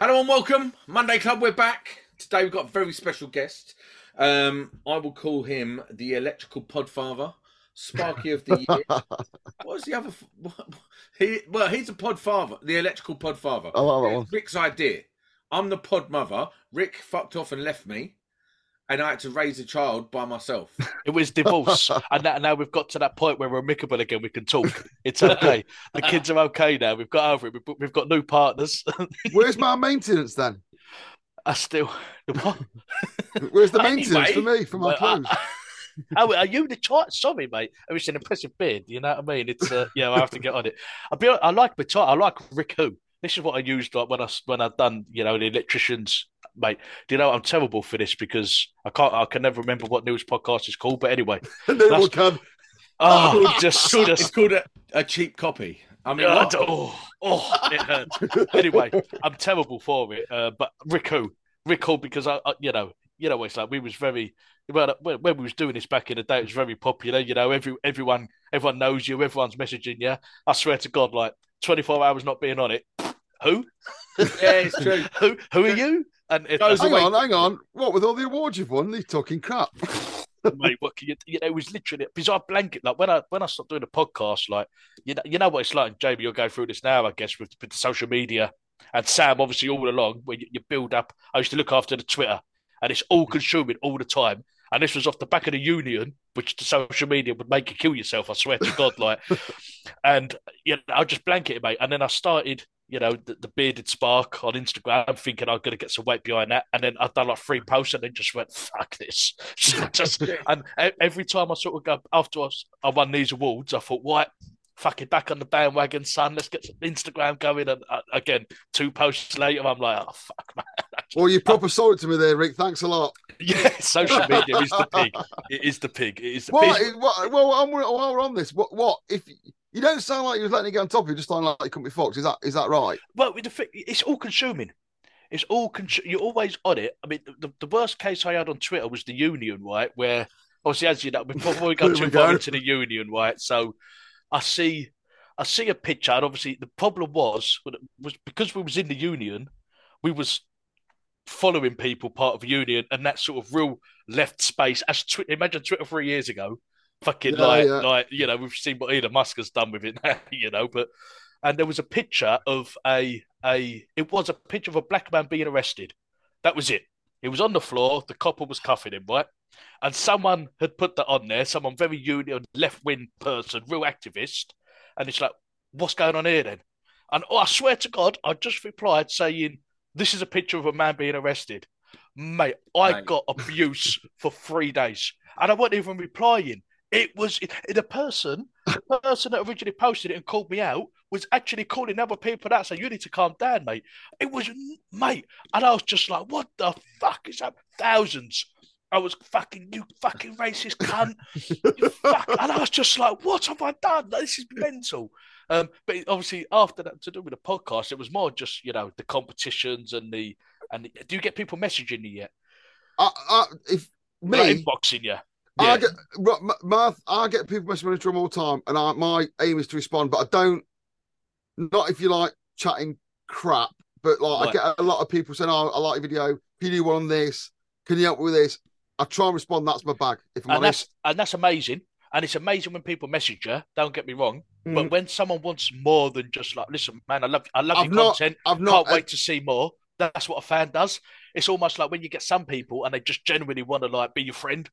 Hello and welcome. Monday Club, we're back. Today we've got a very special guest. Um, I will call him the electrical podfather, Sparky of the year. What's the other? What, he, well, he's a podfather, the electrical podfather. I like that Rick's idea. I'm the pod mother. Rick fucked off and left me, and I had to raise a child by myself. It was divorce, and now, now we've got to that point where we're amicable again. We can talk. It's okay. The kids are okay now. We've got over it. We've, we've got new partners. Where's my maintenance then? I still. What? Where's the maintenance Anyway, for me for my Well, clothes? Oh, are you the child? Sorry, mate. It was an impressive beard. You know what I mean? It's uh, yeah. I have to get on it. I'll be. I like my title. I like Rick Who. This is what I used like when I when I've done you know the electricians. Mate, do you know I'm terrible for this because I can't. I can never remember what news podcast is called. But anyway, no one can. oh, just It's called, it's called a, a cheap copy. I mean, Oh, what? oh, oh, it hurts. anyway, I'm terrible for it. Uh, but Rico, Rico, because I, I, you know, you know, what it's like we was very well when, when we was doing this back in the day. It was very popular. You know, every everyone everyone knows you. Everyone's messaging you. I swear to God, like 24 hours not being on it. Who? yeah, it's true. who? Who are you? And Hang on, hang on. What with all the awards you've won? You're talking crap. mate, what can you, you know, it was literally because I blanket like when I when I stopped doing a podcast, like you know, you know what it's like. and Jamie, you'll go through this now, I guess, with, with the social media and Sam, obviously, all along when you, you build up. I used to look after the Twitter, and it's all consuming all the time. And this was off the back of the union, which the social media would make you kill yourself. I swear to God, like, and you know, I just blanket it, mate. And then I started, you know, the, the bearded spark on Instagram, thinking I'm going to get some weight behind that. And then I've done like three posts, and then just went, "Fuck this!" just and every time I sort of go after I, I won these awards, I thought, "What? Fucking back on the bandwagon, son. Let's get some Instagram going." And uh, again, two posts later, I'm like, "Oh fuck, man." Well, you proper sold it to me there, Rick. Thanks a lot. yeah, social media is the pig. It is the pig. It is the What? pig. what well, I'm, while we're on this, what? What if you don't sound like you was letting it get on top of you? Just sound like you couldn't be fucked. Is that is that right? Well, the thing, it's all consuming. It's all you're always on it. I mean, the, the worst case I had on Twitter was the union, right? Where obviously, as you know, before we got too far into the union, right? So I see, I see a picture, and obviously the problem was was because we was in the union, we was following people part of the union, and that sort of real left space. As tw- imagine Twitter three years ago, fucking Yeah, like yeah. like you know we've seen what Elon Musk has done with it, now, you know, but and there was a picture of a a it was a picture of a black man being arrested. That was it. He was on the floor. The copper was cuffing him, right? And someone had put that on there. Someone very union left wing person, real activist. And it's like, what's going on here then? And oh, I swear to God, I just replied saying, "This is a picture of a man being arrested." Mate, I Mate. got abuse for three days, and I wasn't even replying. It was the person, the person that originally posted it and called me out was actually calling other people out saying, "You need to calm down, mate." It was, mate, and I was just like, "What the fuck is that?" Thousands. I was fucking you, fucking racist cunt. Fuck. And I was just like, "What have I done? This is mental." Um, but obviously, after that, to do with the podcast, it was more just you know the competitions and the and the, do you get people messaging you yet? I, I, if me, Like inboxing you? I Yeah. get right, my, my- I get people messaging me all the time, and I, my aim is to respond, but I don't. Not if you like chatting crap, but like I get a lot of people saying, "Oh, I like your video. Can you do one on this? Can you help me with this?" I try and respond. That's my bag. If I'm and honest, that's and that's amazing. And it's amazing when people message you. Don't get me wrong, Mm. but when someone wants more than just like, listen, man, I love, I love I've your not- content. I've not. Can't wait to see more. That's what a fan does. It's almost like when you get some people and they just genuinely want to like be your friend.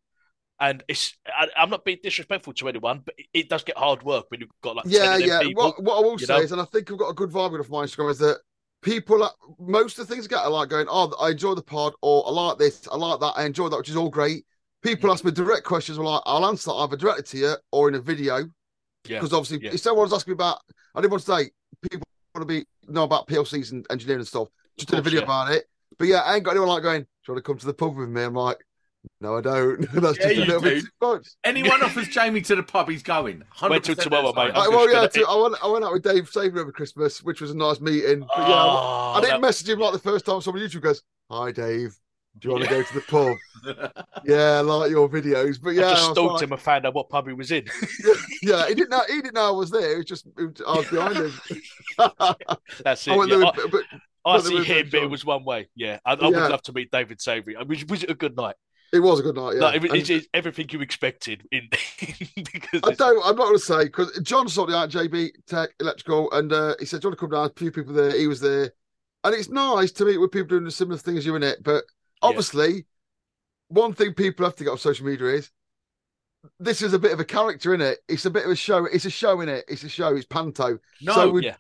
And it's, I, I'm not being disrespectful to anyone, but it, it does get hard work when you've got like 10 yeah, of them yeah. people. What, what I will say know? is, and I think I've got a good vibe off my Instagram, is that people, are- most of the things I get are like going, "Oh, I enjoy the pod," or "I like this, I like that, I enjoy that," which is all great. People ask me direct questions, like, I'll answer that either directly to you or in a video. Yeah, because obviously yeah. if someone's asking me about I didn't want to say people want to be know about PLCs and engineering and stuff. Just did a video yeah. about it. But yeah, I ain't got anyone like going, Do you want to come to the pub with me? I'm like, No, I don't. That's Yeah, just a you little bit too much. Anyone offers Jamie to the pub, he's going. 100% Wait till tomorrow, mate. I'm well, yeah, gonna- I went I went out with Dave Savory over Christmas, which was a nice meeting. But yeah, Oh, I didn't that- message him like the first time someone on YouTube goes, Hi Dave, do you want to go to the pub? yeah, I like your videos. But yeah, I just I stalked like- him and found out what pub he was in. yeah, he didn't know he didn't know I was there. It was just it was, I was behind him. That's it. I went yeah. there I- with, but I But there see him, but it was one way. Yeah, I, I Yeah. would love to meet David Savory. Was, was it a good night? It was a good night. Yeah. Like, it, it's, it's everything you expected in because I don't. I'm not going to say because John sorted out JB Tech Electrical, and uh, he said, "Do you want to come down?" A few people there. He was there, and it's nice to meet with people doing the similar thing as you in it. But Yeah. obviously, one thing people have to get off social media is this is a bit of a character in it. It's a bit of a show. It's a show in it. It's a show. It's panto. No, so we, yeah.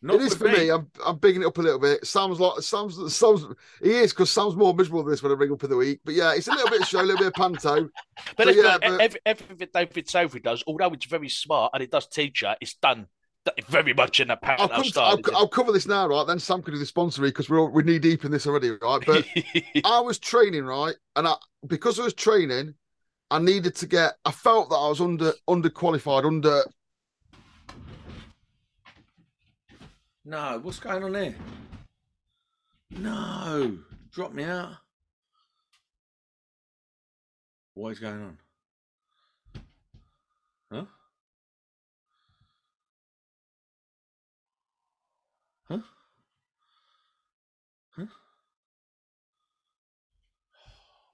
Not it is for me. I'm I'm bigging it up a little bit. Sam's like Sam's Sam's he is because Sam's more miserable than this when I ring up for the week. But yeah, it's a little bit of show, a little bit of panto. But, it's yeah, but- every, everything David Savory does, although it's very smart and it does teach you, it's done very much in that pattern. I'll, come I'll, I'll cover this now, right? Then Sam can do the sponsory because we're all, we're knee deep in this already, right? But I was training, right? And I because I was training, I needed to get I felt that I was under underqualified, under No, what's going on there? No, drop me out. What is going on? Huh? Huh? Huh? Oh,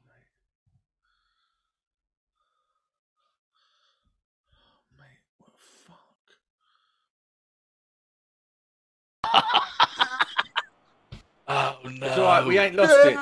mate. Oh, mate, what the fuck? oh no! It's all right, we ain't lost it.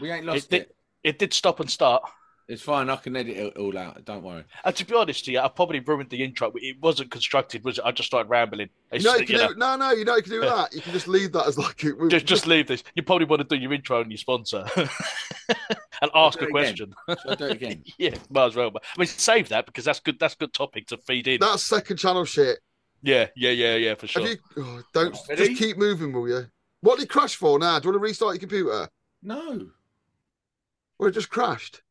We ain't lost did- it. It did stop and start. It's fine. I can edit it all out. Don't worry. And to be honest to you, I probably ruined the intro. but It wasn't constructed, was it? I just started rambling. It's, no, you you know, do, no, no, you know, you can do that. You can just leave that as like it. just, just leave this. You probably want to do your intro and your sponsor and ask do a it question. Shall I do it again? yeah, might as well. But I mean, save that because that's good. That's good topic to feed in. That's second channel shit. Yeah, yeah, yeah, yeah, for sure. Have you? Oh, don't Ready? just keep moving, will you? What did it crash for now? Do you want to restart your computer? No, Well, it just crashed?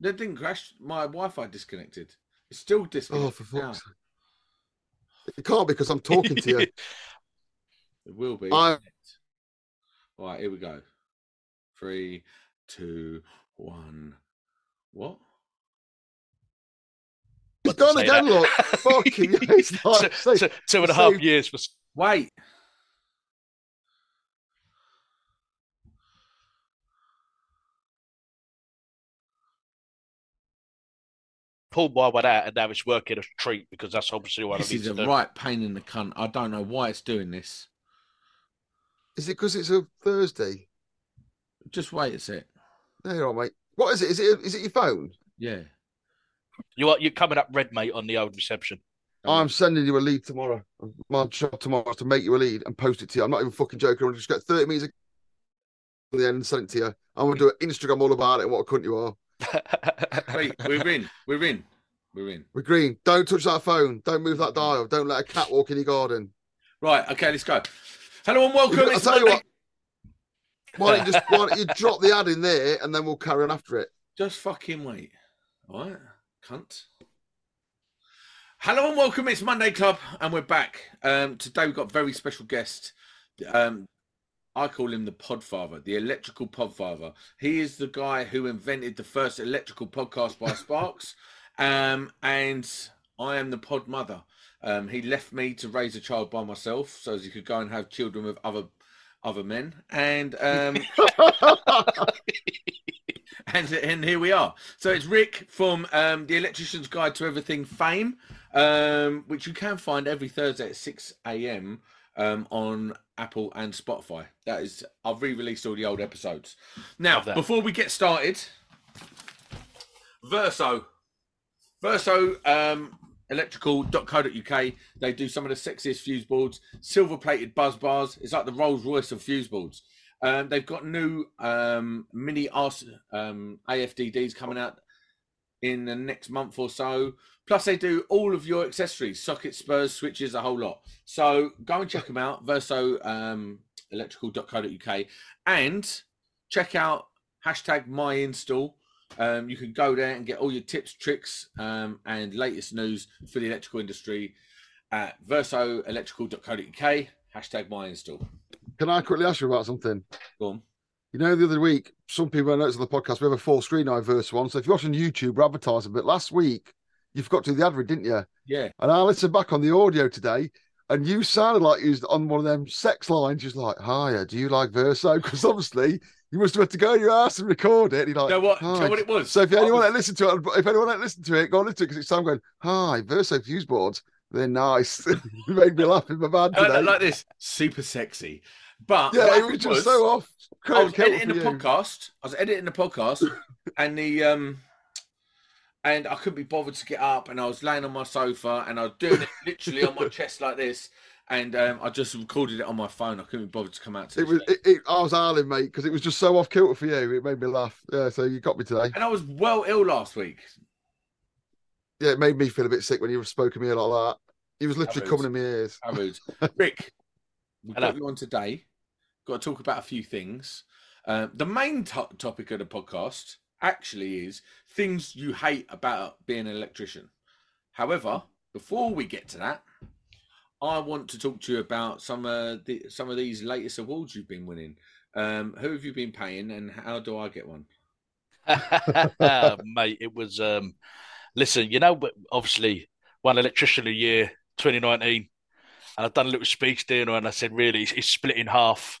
that didn't crash. My Wi-Fi disconnected. It's still Oh, disconnected. for fuck's sake! It can't because I'm talking to you. It will be. I- All right, here we go. Three, two, one. What? It's gone again. that. Look, fucking. It's like, two, say- two- two and a half save- years for Wait. pull my one out, and now it's working a treat because that's obviously what This I need is to a do. right pain in the cunt. I don't know why it's doing this. Is it because it's a Thursday? Just wait a sec. There you are, mate. What is it? Is it is it your phone? Yeah. You are you're coming up red, mate, on the old reception. I'm sending you a lead tomorrow. My job tomorrow is to make you a lead and post it to you. I'm not even fucking joking. I'm just get 30 minutes at the end and send it to you. I'm gonna do an Instagram all about it. and What a cunt you are. Wait, we're in. We're in. We're in. We're green. Don't touch that phone. Don't move that dial. Don't let a cat walk in your garden. Right. Okay. Let's go. Hello and welcome. I'll It's tell you what. Why don't you just why don't you drop the ad in there and then we'll carry on after it. Just fucking wait. All right, cunt. Hello and welcome. It's Monday Club, and we're back. Um, today we've got a very special guest. Um, I call him the Podfather, the electrical Podfather. He is the guy who invented the first electrical podcast by Sparks, um, and I am the Pod Mother. Um, he left me to raise a child by myself, so as he could go and have children with other other men, and um, and and here we are. So it's Rick from um, the Electrician's Guide to Everything fame, um, which you can find every Thursday at six a.m. Um, on Apple and Spotify. That is, I've re-released all the old episodes. Now, before we get started, Verso, Verso um, electrical.co.uk. They do some of the sexiest fuse boards, silver plated busbars. It's like the Rolls Royce of fuse boards. Um, they've got new um, mini RC, um, AFDDs coming out in the next month or so. Plus, they do all of your accessories, socket spurs, switches, a whole lot. So go and check them out, verso um, and check out hashtag my install. Um, you can go there and get all your tips, tricks, um, and latest news for the electrical industry at versoelectrical.co.uk. Hashtag my install. Can I quickly ask you about something? Go on. You know, the other week, some people I noticed on the podcast we have a full screen Verso one. So if you're watching YouTube, we're advertising. But last week, you forgot to do the advert, didn't you? Yeah. And I listened back on the audio today. and you sounded like you was on one of them sex lines. Just like, "Hiya, do you like Verso?" Oh? Because obviously you must have had to go in your house and record it. And you're like, You know what? Know what it was? So if I anyone was- that listened to it, if anyone that listened to it, go and listen to it because it's time going, "Hi, Verso oh fuse boards." They're nice. you made me laugh in my van I today. like, like this, super sexy. But yeah, it was just so off. I was editing the you. podcast. I was editing the podcast, and the um, and I couldn't be bothered to get up, and I was laying on my sofa, and I was doing it literally on my chest like this, and um, I just recorded it on my phone. I couldn't be bothered to come out to It was. It, it, I was howling, mate, because it was just so off kilter for you. It made me laugh. Yeah, so you got me today. and I was well ill last week. Yeah, it made me feel a bit sick when you spoke to me like that. He was literally coming in my ears. How rude. Rick, Hello. got you on today. Got to talk about a few things. Uh, the main to- topic of the podcast actually is things you hate about being an electrician. However, before we get to that, I want to talk to you about some uh, the, some of these latest awards you've been winning. Um, who have you been paying, and how do I get one? mate, it was um listen, you know, obviously one electrician a year 2019, and I've done a little speech there, and I said, really, it's split in half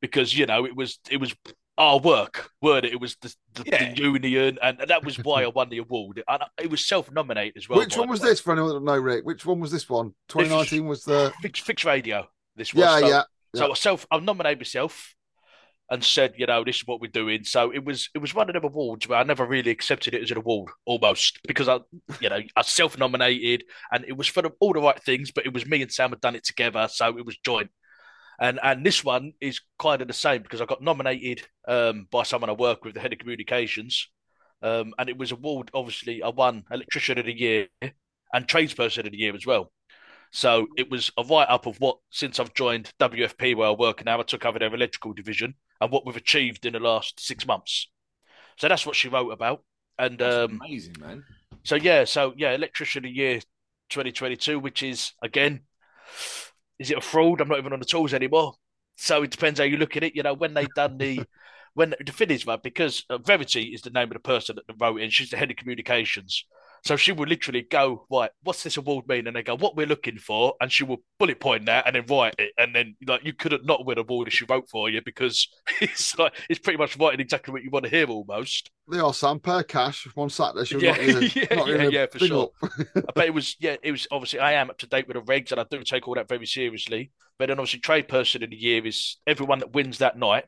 because you know it was it was our work, word it, it was the, the, Yeah. the union, and that was why I won the award. And it was self-nominated as well. Which one was way. this for anyone that know, Rick? Which one was this one? 2019 was the. Fix, Fix Radio. This was Yeah, so, yeah. So yeah. I self, I nominated myself and said, you know, this is what we're doing. So it was, it was one of them awards where I never really accepted it as an award, almost because I, you know, I self-nominated and it was for the, all the right things, but it was me and Sam had done it together, so it was joint. And and this one is kind of the same because I got nominated um, by someone I work with, the head of communications, um, and it was award. Obviously, I won electrician of the year and tradesperson of the year as well. So it was a write up of what since I've joined WFP where I work now, I took over their electrical division and what we've achieved in the last six months. So that's what she wrote about. And um, amazing, man. so yeah, so yeah, electrician of the year 2022, which is again, is it a fraud? I'm not even on the tools anymore. So it depends how you look at it. You know, when they done the when the thing is, right, because uh, Verity is the name of the person that wrote it, she's the head of communications. So she would literally go, right, what's this award mean? And they go, what we're looking for, and she will bullet point that and then write it, and then like you couldn't not win a award if she wrote for you because it's like it's pretty much writing exactly what you want to hear almost. They are Sam per cash one Saturday. She was Yeah, not yeah, not yeah, yeah, for sure. up. but it was yeah, it was obviously I am up to date with the regs and I do take all that very seriously. But then obviously trade person of the year is everyone that wins that night.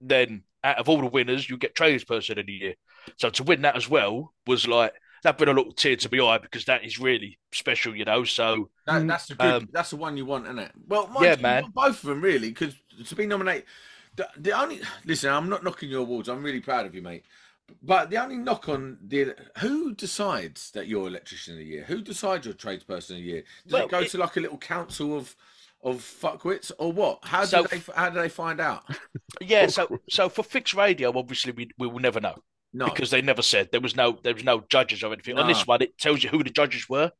Then out of all the winners, you get trades person of the year. So to win that as well was like that brought a little tear to my eye because that is really special, you know. So That, Mm, that's the good. um, that's the one you want, isn't it? Well, mind Yeah, you, man. both of them really, because to be nominated. The, the only listen, I'm not knocking your awards. I'm really proud of you, mate. But the only knock on the who decides that you're electrician of the year? Who decides you're tradesperson of the year? Does Well, it go it- to like a little council of of fuckwits or what? How do So- they how do they find out? yeah, so so for Fix Radio, obviously we we will never know. No, because they never said there was no there was no judges or anything. On this one, it tells you who the judges were.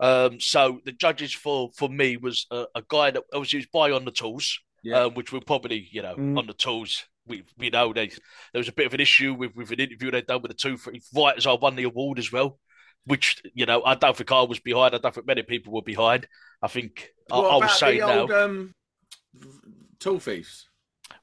Um, so the judges for for me was a, a guy that obviously was by on the tools, Yeah. um, which we're probably you know Mm. on the tools. We we know they there was a bit of an issue with with an interview they'd done with the two three fighters. I won the award as well, which you know I don't think I was behind. I don't think many people were behind. I think I, what I about was saying the now. old um, tool thieves?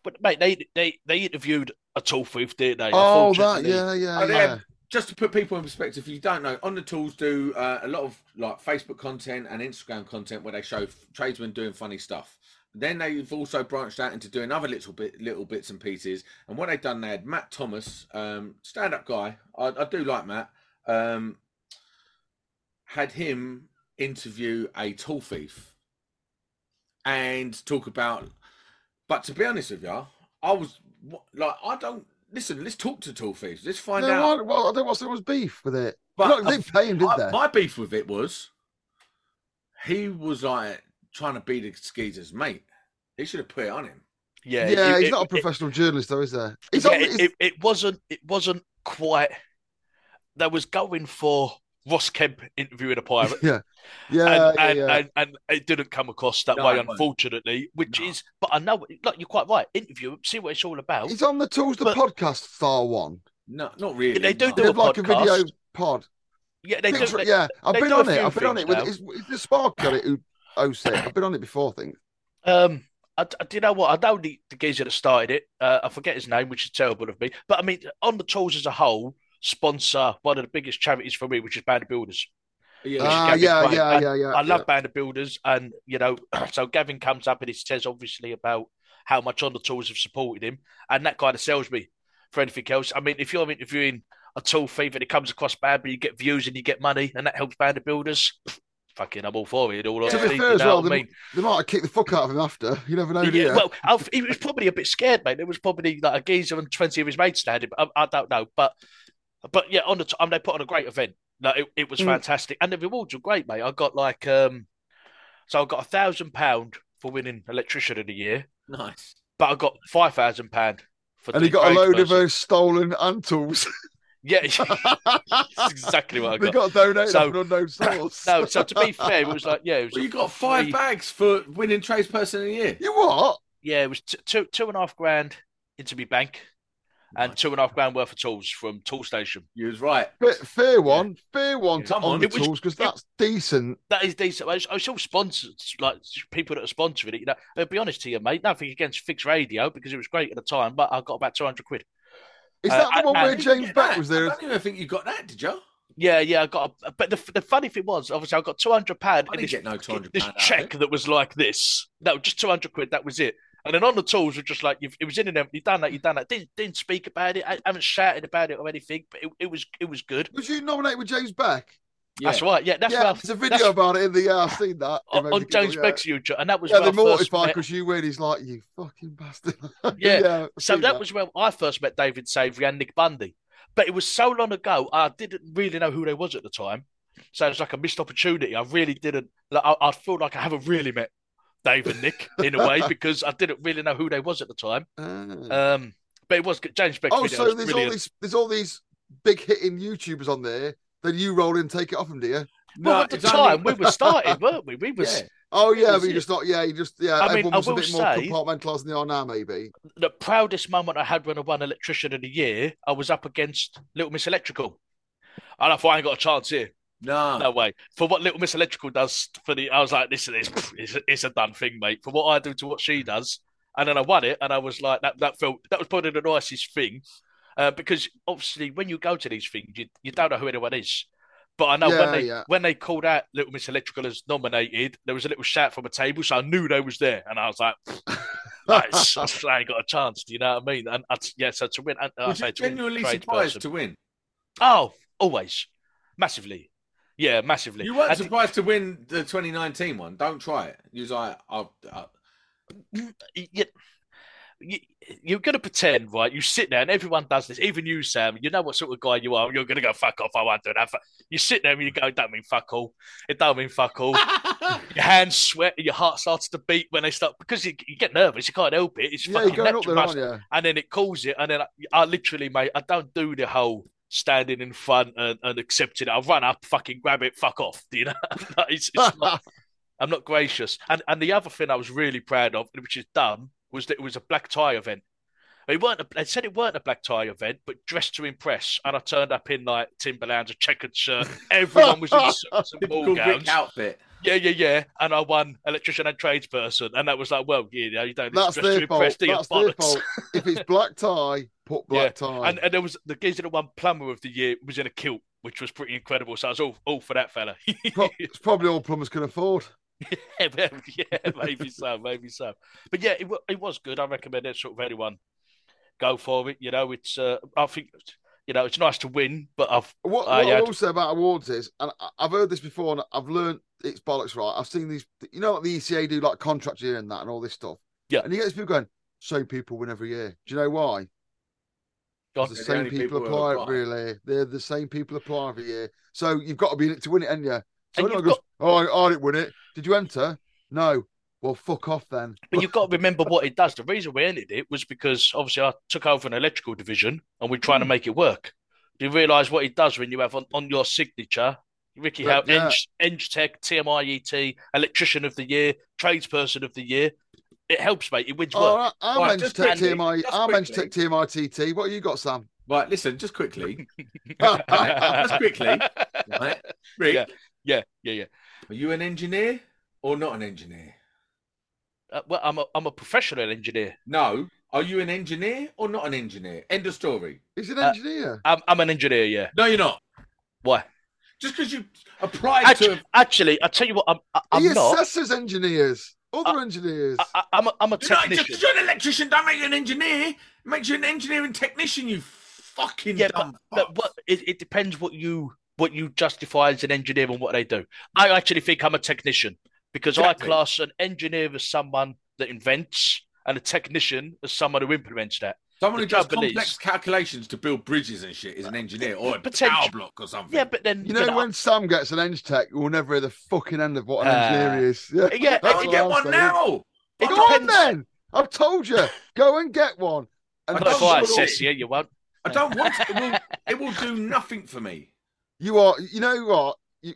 But mate, they they they interviewed a tool thief, didn't they? Oh, that yeah, yeah, Oh, yeah. had- just to put people in perspective, if you don't know, on the tools do uh, a lot of like Facebook content and Instagram content where they show f- tradesmen doing funny stuff. Then they've also branched out into doing other little bit, little bits and pieces. And what they've done, they had Matt Thomas, um, stand-up guy. I, I do like Matt. Um, had him interview a tool thief and talk about. But to be honest with y'all, I was what- like, I don't listen. Let's talk to tool thieves. Let's find No, out. why- well, I don't know there was beef with it. But Look, they uh, pay him, did my, they? my beef with it was he was like trying to be the skeezer's mate. He should have put it on him. Yeah, yeah, it- he's it- not a it- professional journalist, though, is there? He's yeah, on, it, he's- it, it wasn't it wasn't quite they was going for Ross Kemp interviewing a pirate yeah, yeah, and, yeah, and, yeah. And, and it didn't come across that No, way unfortunately which No. is but I know like you're quite right interview him see what it's all about He's on the tools, the podcast style one. No, not really. They do no. do They a have like a video pod. yeah they do they- yeah, I've been on it. I've been on it. With, is, is the Spark got it? Who 06. I've been on it before, I think. Um, I, I, do you know what? I know the, the geezer that started it. Uh, I forget his name, which is terrible of me. But I mean, on the tools as a whole, sponsor one of the biggest charities for me, which is Band of Builders. Yeah, Ah, Gavin yeah, yeah, And yeah, yeah. I love yeah. Band of Builders, and you know, so Gavin comes up and he says obviously about how much on the tools have supported him, and that kind of sells me for anything else. I mean, if you're interviewing a tool thief and it comes across bad, but you get views and you get money, and that helps Band of Builders, fucking, I'm all for it. All To be you fair as well, what I they, mean? they might have kicked the fuck out of him after. You never know, Yeah, you? well, Alf, he was probably a bit scared, mate. There was probably like a geezer and twenty of his mates standing. I, I don't know, but but yeah, on the time they put on a great event. Like it, it was Mm. fantastic, and the rewards were great, mate. I got like um, so I got a thousand pound for winning electrician of the year, nice. but I got five thousand pound for. and he got a load of tradesperson. uh, stolen hand tools. yeah, that's exactly what I they got. got donated So- off an unknown source. No, so to be fair, it was like yeah, it was Well, you got five free- bags for winning tradesperson of the year. You what? Yeah, it was t- two two and a half grand into my bank, and two and a half grand worth of tools from Toolstation. You was right. Fair, fair one, fair one to Come on on, the it was- tools because that's decent. That is decent. I was, I was all sponsored, like people that are sponsoring it. You know, I'll be honest to you, mate. Nothing against Fix Radio because it was great at the time, but I got about two hundred quid. Is Uh, that the one I where didn't James get Beck that. was I there? don't even think you got that, did you? Yeah, yeah, I got. A, but the, the funny thing was, obviously, I got two hundred pound. I didn't get no £200 This check that was like this. No, just two hundred quid. That was it. And then on the tools were just like you've, it was in there. You done that. You done that. Didn't didn't speak about it. I haven't shouted about it or anything. But it, it was it was good. Was you nominated with James Beck? That's right. Yeah, that's yeah, where there's a video about it in the. Yeah, I've seen that. on, on James yeah. Beck's YouTube, and that was Yeah, where they're mortified because you win. He's like, you fucking bastard. Yeah, I've So seen that was where I first met David Savory and Nick Bundy. But it was so long ago, I didn't really know who they was at the time. So it's like a missed opportunity. I really didn't. Like, I, I feel like I haven't really met Dave and Nick in a way because I didn't really know who they was at the time. Ah. Um, but it was good. James Beck's oh, video so was there's all these there's all these big hitting YouTubers on there. Then you roll in, take it off them, do you? Well, at the it's only- time we were starting, weren't we? We was Yeah. Oh yeah, was but you're just not. Yeah, you just yeah. I mean, everyone I was a will bit more say- compartmentalised than they are now, maybe. the proudest moment I had when I won Electrician of the Year. I was up against Little Miss Electrical, and I thought I ain't got a chance here. No. No way. For what Little Miss Electrical does for the, I was like, this is it's, it's a done thing, mate. For what I do to what she does, and then I won it, and I was like, that that felt that was probably the nicest thing, uh, because obviously when you go to these things, you you don't know who anyone is. But I know Yeah, when they yeah. when they called out Little Miss Electrical as nominated, there was a little shout from a table, so I knew they was there, and I was like, nice. I was ain't got a chance. Do you know what I mean? And I, yeah, so to win, and I Was say to win genuinely tradesperson. surprised to win? Oh, always, massively, yeah, massively. You weren't And- surprised to win the 2019 one. Don't try it. You was like, I'll, I'll, you, you, you're going to pretend, right? You sit there and everyone does this, even you, Sam. You know what sort of guy you are. You're going to go, fuck off, I won't do that. You sit there and you go, "Don't mean fuck all. It don't mean fuck all. your hands sweat your heart starts to beat when they start, because you, you get nervous. You can't help it. It's Yeah, fucking you're going up natural. there, must- aren't you? and then it calls it. And then I, I literally, mate, I don't do the whole standing in front and, and accepting it. I run up, fucking grab it, fuck off. Do you know? it's, it's not, I'm not gracious. And and the other thing I was really proud of, which is dumb, was that it was a black tie event. It weren't. A, they said it weren't a black tie event, but dressed to impress. And I turned up in like Timberlands, a checkered shirt. Everyone was in suits and ball gowns. Outfit. Yeah, yeah, yeah. And I won electrician and tradesperson, and that was like, well, you know, you don't That's dress to their impress, fault. That's their fault. If it's black tie, put black tie. And, and there was the geezer that won plumber of the year was in a kilt, which was pretty incredible. So I was all, all for that fella. Pro- it's probably all plumbers can afford. yeah, yeah, maybe so, maybe so. But yeah, it, it was good. I recommend it. Sort of anyone go for it. You know, it's uh, I think you know it's nice to win, but I've What, I what I had- will say about awards is, and I- I've heard this before, and I've learned it's bollocks. Right, I've seen these. You know, what the ECA do like contract year and that, and all this stuff. Yeah. and you get these people going. Same people win every year. Do you know why? Go 'Cause on. the same people, people apply, apply. really. They're the same people apply every year. So you've got to be in it to win it, ain't you? So you've goes, "Oh, I, I didn't win it. Did you enter? No. Well, fuck off then. But you've got to remember what it does. The reason we ended it was because obviously I took over an electrical division and we're trying to Hmm. make it work. Do you realise what it does when you have on, on your signature, Ricky Howe, yeah. Eng, Eng Tech, TMIET, Electrician of the Year, Tradesperson of the Year? It helps, mate. It wins Oh, work. I, I'm Right, meant to just take quickly, TMI. just I'm meant to quickly. take TMITT. What you got, Sam? Right, listen, just quickly. Just quickly. Right, Rick, Yeah. yeah, yeah, yeah. are you an engineer? or not an engineer? Uh, well, I'm a, I'm a professional engineer. No. Are you an engineer or not an engineer? End of story. He's an Uh, engineer. I'm, I'm an engineer, yeah. No, you're not. Why? Just because you applied Actually, to. actually, I tell you what, I'm, I- I'm he not. assesses engineers, other uh, engineers. I, I- I'm a, I'm a You're not just technician. because you're an electrician, don't make you an engineer. It makes you an engineering technician. You fucking Yeah, dumb. but fuck. what it, it depends what you what you justify as an engineer and what they do. I actually think I'm a technician because Exactly. I class an engineer as someone that invents and a technician as someone who implements that. Someone who does trouble complex calculations to build bridges and shit is an engineer or a Potential- power block or something. Yeah, but then you know, when Sam gets an eng tech, we'll never hear the fucking end of what an Uh, engineer is. Yeah, yeah, Go That's and what get I'm one saying. now. It Go I on depends. then. I've told you. Go and get one. I And don't don't know if I want you, you won't. I don't want to. It will, it will do nothing for me. You are, you know what? You,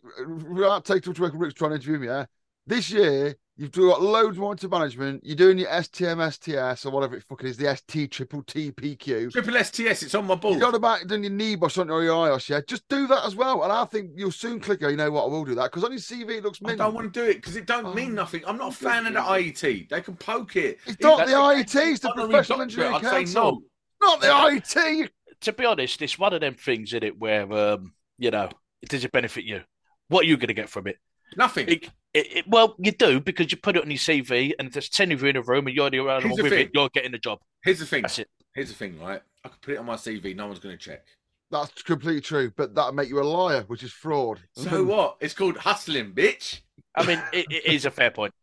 without taking too much work, Rick's trying to interview me. Yeah, this year you've got loads more into management. You're doing your STM, STS, or whatever it fucking is, the ST triple TPQ. Triple STS, it's on my board. You board. got about doing your NEBOSH on or your IOSH, yeah. Just do that as well, and I think you'll soon click. Oh, you know what? I will do that because on your CV it looks I don't want to do it because it don't mean Oh, nothing. I'm not a fan of the IET. They can poke it. It's not the IET, it's the Professional Engineering I'd say Council. no. Not the IET. To be honest, it's one of them things in it where um, you know, does it benefit you? What are you going to get from it? Nothing. It, it, it- well, you do because you put it on your CV, and if there's ten of you in a room and you're the only one with thing. it, you're getting the job. Here's the thing. That's it. Here's the thing, right? I could put it on my CV. No one's going to check. That's completely true, but that'll make you a liar, which is fraud. So what? It's called hustling, bitch. I mean, it, it is a fair point.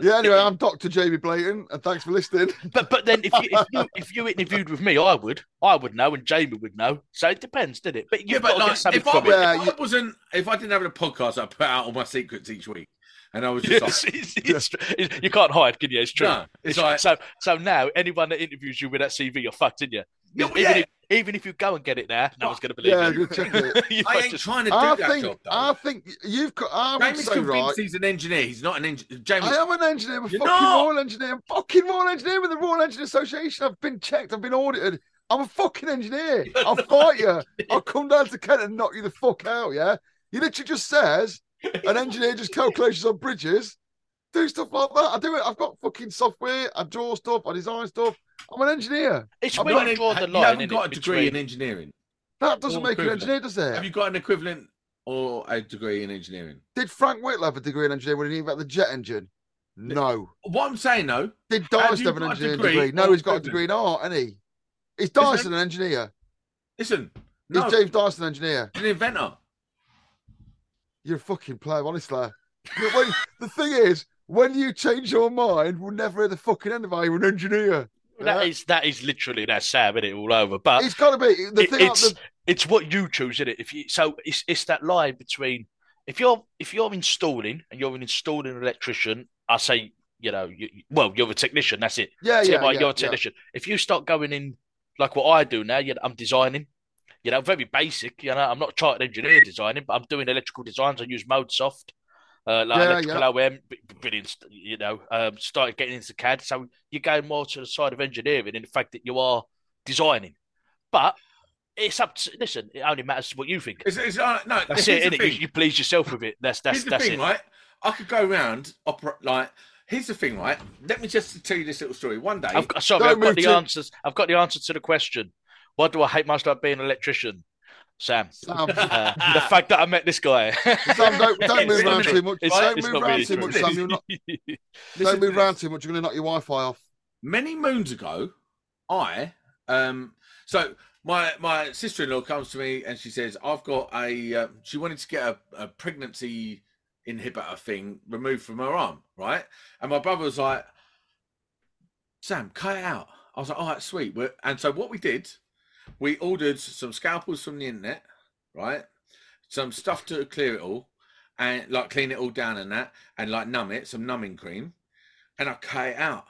Yeah, anyway, I'm Dr. Jamie Blayton, and thanks for listening. But but then if you, if you if you interviewed with me, I would I would know, and Jamie would know. So it depends, did it? But Yeah, you've but like, if, I, was- it. Yeah, if you- I wasn't, if I didn't have a podcast, I put out all my secrets each week, and I was just Yes, like, it's, it's. It's- you can't hide, can you? It's true. no, it's like, so so now anyone that interviews you with that CV, you're fucked, in you? Yeah, yeah. if, even if you go and get it there, no one's going to believe Yeah, you. check it. You I ain't just- trying to do I that think job. Though. I think you've got. I would say convinced right. he's an engineer. He's not an engineer. Jamie, I am an engineer. I'm a fucking not. Royal Engineer. I'm fucking Royal Engineer with the Royal Engineer Association. I've been checked. I've been audited. I'm a fucking engineer. You're I'll not fight you. I'll come down to Kent and knock you the fuck out. Yeah. He literally just says an engineer just calculations on bridges, do stuff like that. I do it. I've got fucking software. I draw stuff. I design stuff. I'm an engineer. It's I'm where not you an- draw the you haven't got a degree between- in engineering. That doesn't Or make you an engineer, does it? Have you got an equivalent or a degree in engineering? Did Frank Whittle have a degree in engineering when he invented the jet engine? No. What I'm saying though, Did Dyson you have an engineering degree degree? No, he's got a degree in art, hasn't he? Is Dyson an engineer? listen, no, Is James Dyson an engineer? an inventor. You're a fucking player, honestly. When- the thing is, when you change your mind, we'll never hear the fucking end of it. You're an engineer. That is that is literally that Sam, is it all over? But It's got to be the it- thing. it's the- it's what you choose, isn't it? If you so it's it's that line between if you're if you're installing and you're an installing electrician, I say you know you, well you're a technician. That's it. yeah, Tim, yeah, yeah, you're a yeah. technician. If you start going in like what I do now, you know, I'm designing. You know, very basic. You know, I'm not a chartered engineer designing, but I'm doing electrical designs. I use ModeSoft, uh, like Yeah, electrical OM, b- brilliant. You know, um, started getting into CAD. So you're going more to the side of engineering in the fact that you are designing. But it's up to listen. It only matters what you think. It's, it's, uh, no, That's it, innit? You, you please yourself with it. That's that's here's the that's thing, it. right? I could go around opera like. Here's the thing, right? Let me just tell you this little story. One day, I've got, sorry, I've got the to- answers. I've got the answer to the question. Why do I hate most about being an electrician? Sam. Sam, Uh, the fact that I met this guy. Sam, don't, don't move around too much. It's- don't it's move around really too true. much, Sam. You're not, Listen don't move around too much. You're going to knock your Wi-Fi off. many moons ago, I um so my my sister in law comes to me and she says I've got a uh, she wanted to get a, a pregnancy inhibitor thing removed from her arm, right? And my brother was like, Sam, cut it out. I was like, all right, sweet. We're, and so what we did, we ordered some scalpels from the internet, right? Some stuff to clear it all, and like clean it all down and that, and like numb it, some numbing cream, and I cut it out.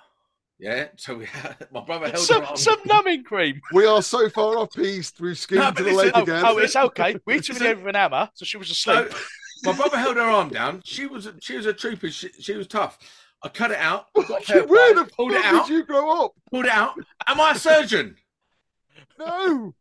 Yeah. So we had my brother held some her arm. some numbing cream. We are so far off piste. We've skimmed No, to the listen- lake Oh, again. oh, it's okay. We took it over an hammer, so she was So asleep. my brother held her arm down. She was she was a trooper. She, she was tough. I cut it out. got a pair Where the pulled fuck it out. did you grow up? Pulled it out. Am I a surgeon? No.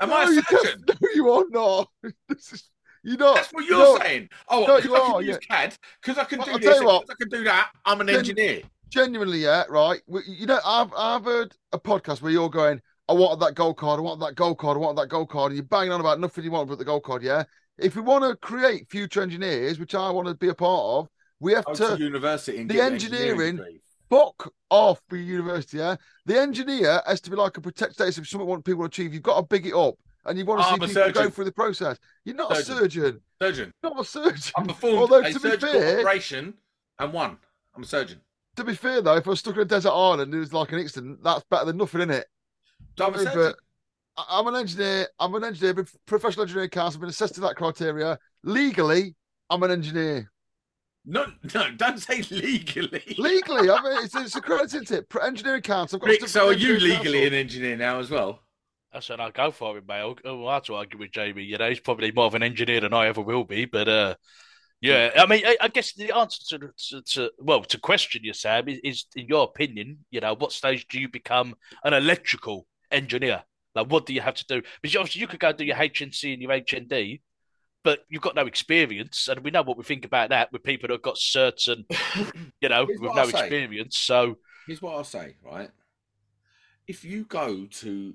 Am no, I a you surgeon? can't- No, you are not. This is You know, That's what you you're know, saying. Oh, No, because you I are, can use CAD, because I can do I'll this, you what. because I can do that. I'm an Gen- engineer. genuinely, yeah, right. You know, I've I've heard a podcast where you're going, I wanted that gold card, I want that gold card, I want that gold card, and you're banging on about nothing you want but the gold card, yeah. If we want to create future engineers, which I want to be a part of, we have to to university the engineering- degree. Fuck off the university, yeah. The engineer has to be like a protected status if something want people to achieve. You've got to big it up, and you want to see people go through the process. You're not a Surgeon. surgeon, Surgeon. not a surgeon. I performed Although a to be surgical fair, operation and won. I'm a surgeon. to be fair though, if I was stuck in a desert island and it was like an accident, that's better than nothing, isn't it? I'm a surgeon. I'm an engineer. I'm an engineer, been professional engineering council, have been assessed to that criteria. Legally, I'm an engineer. No, no, don't say legally. Legally, I mean, it's, it's accredited, isn't it? Engineering council. I've Rick, so are you legally council. an engineer now as well? I said I'll go for it, mate. I'll, I'll have to argue with Jamie. You know, he's probably more of an engineer than I ever will be. But uh, yeah, I mean, I, I guess the answer to, to, to well to question you, Sam, is, is in your opinion, you know, what stage do you become an electrical engineer? Like, what do you have to do? Because obviously, you could go do your HNC and your HND, but you've got no experience, and we know what we think about that with people that have got certain, you know with no I'll say. experience. So Here's what I'll say, right? If you go to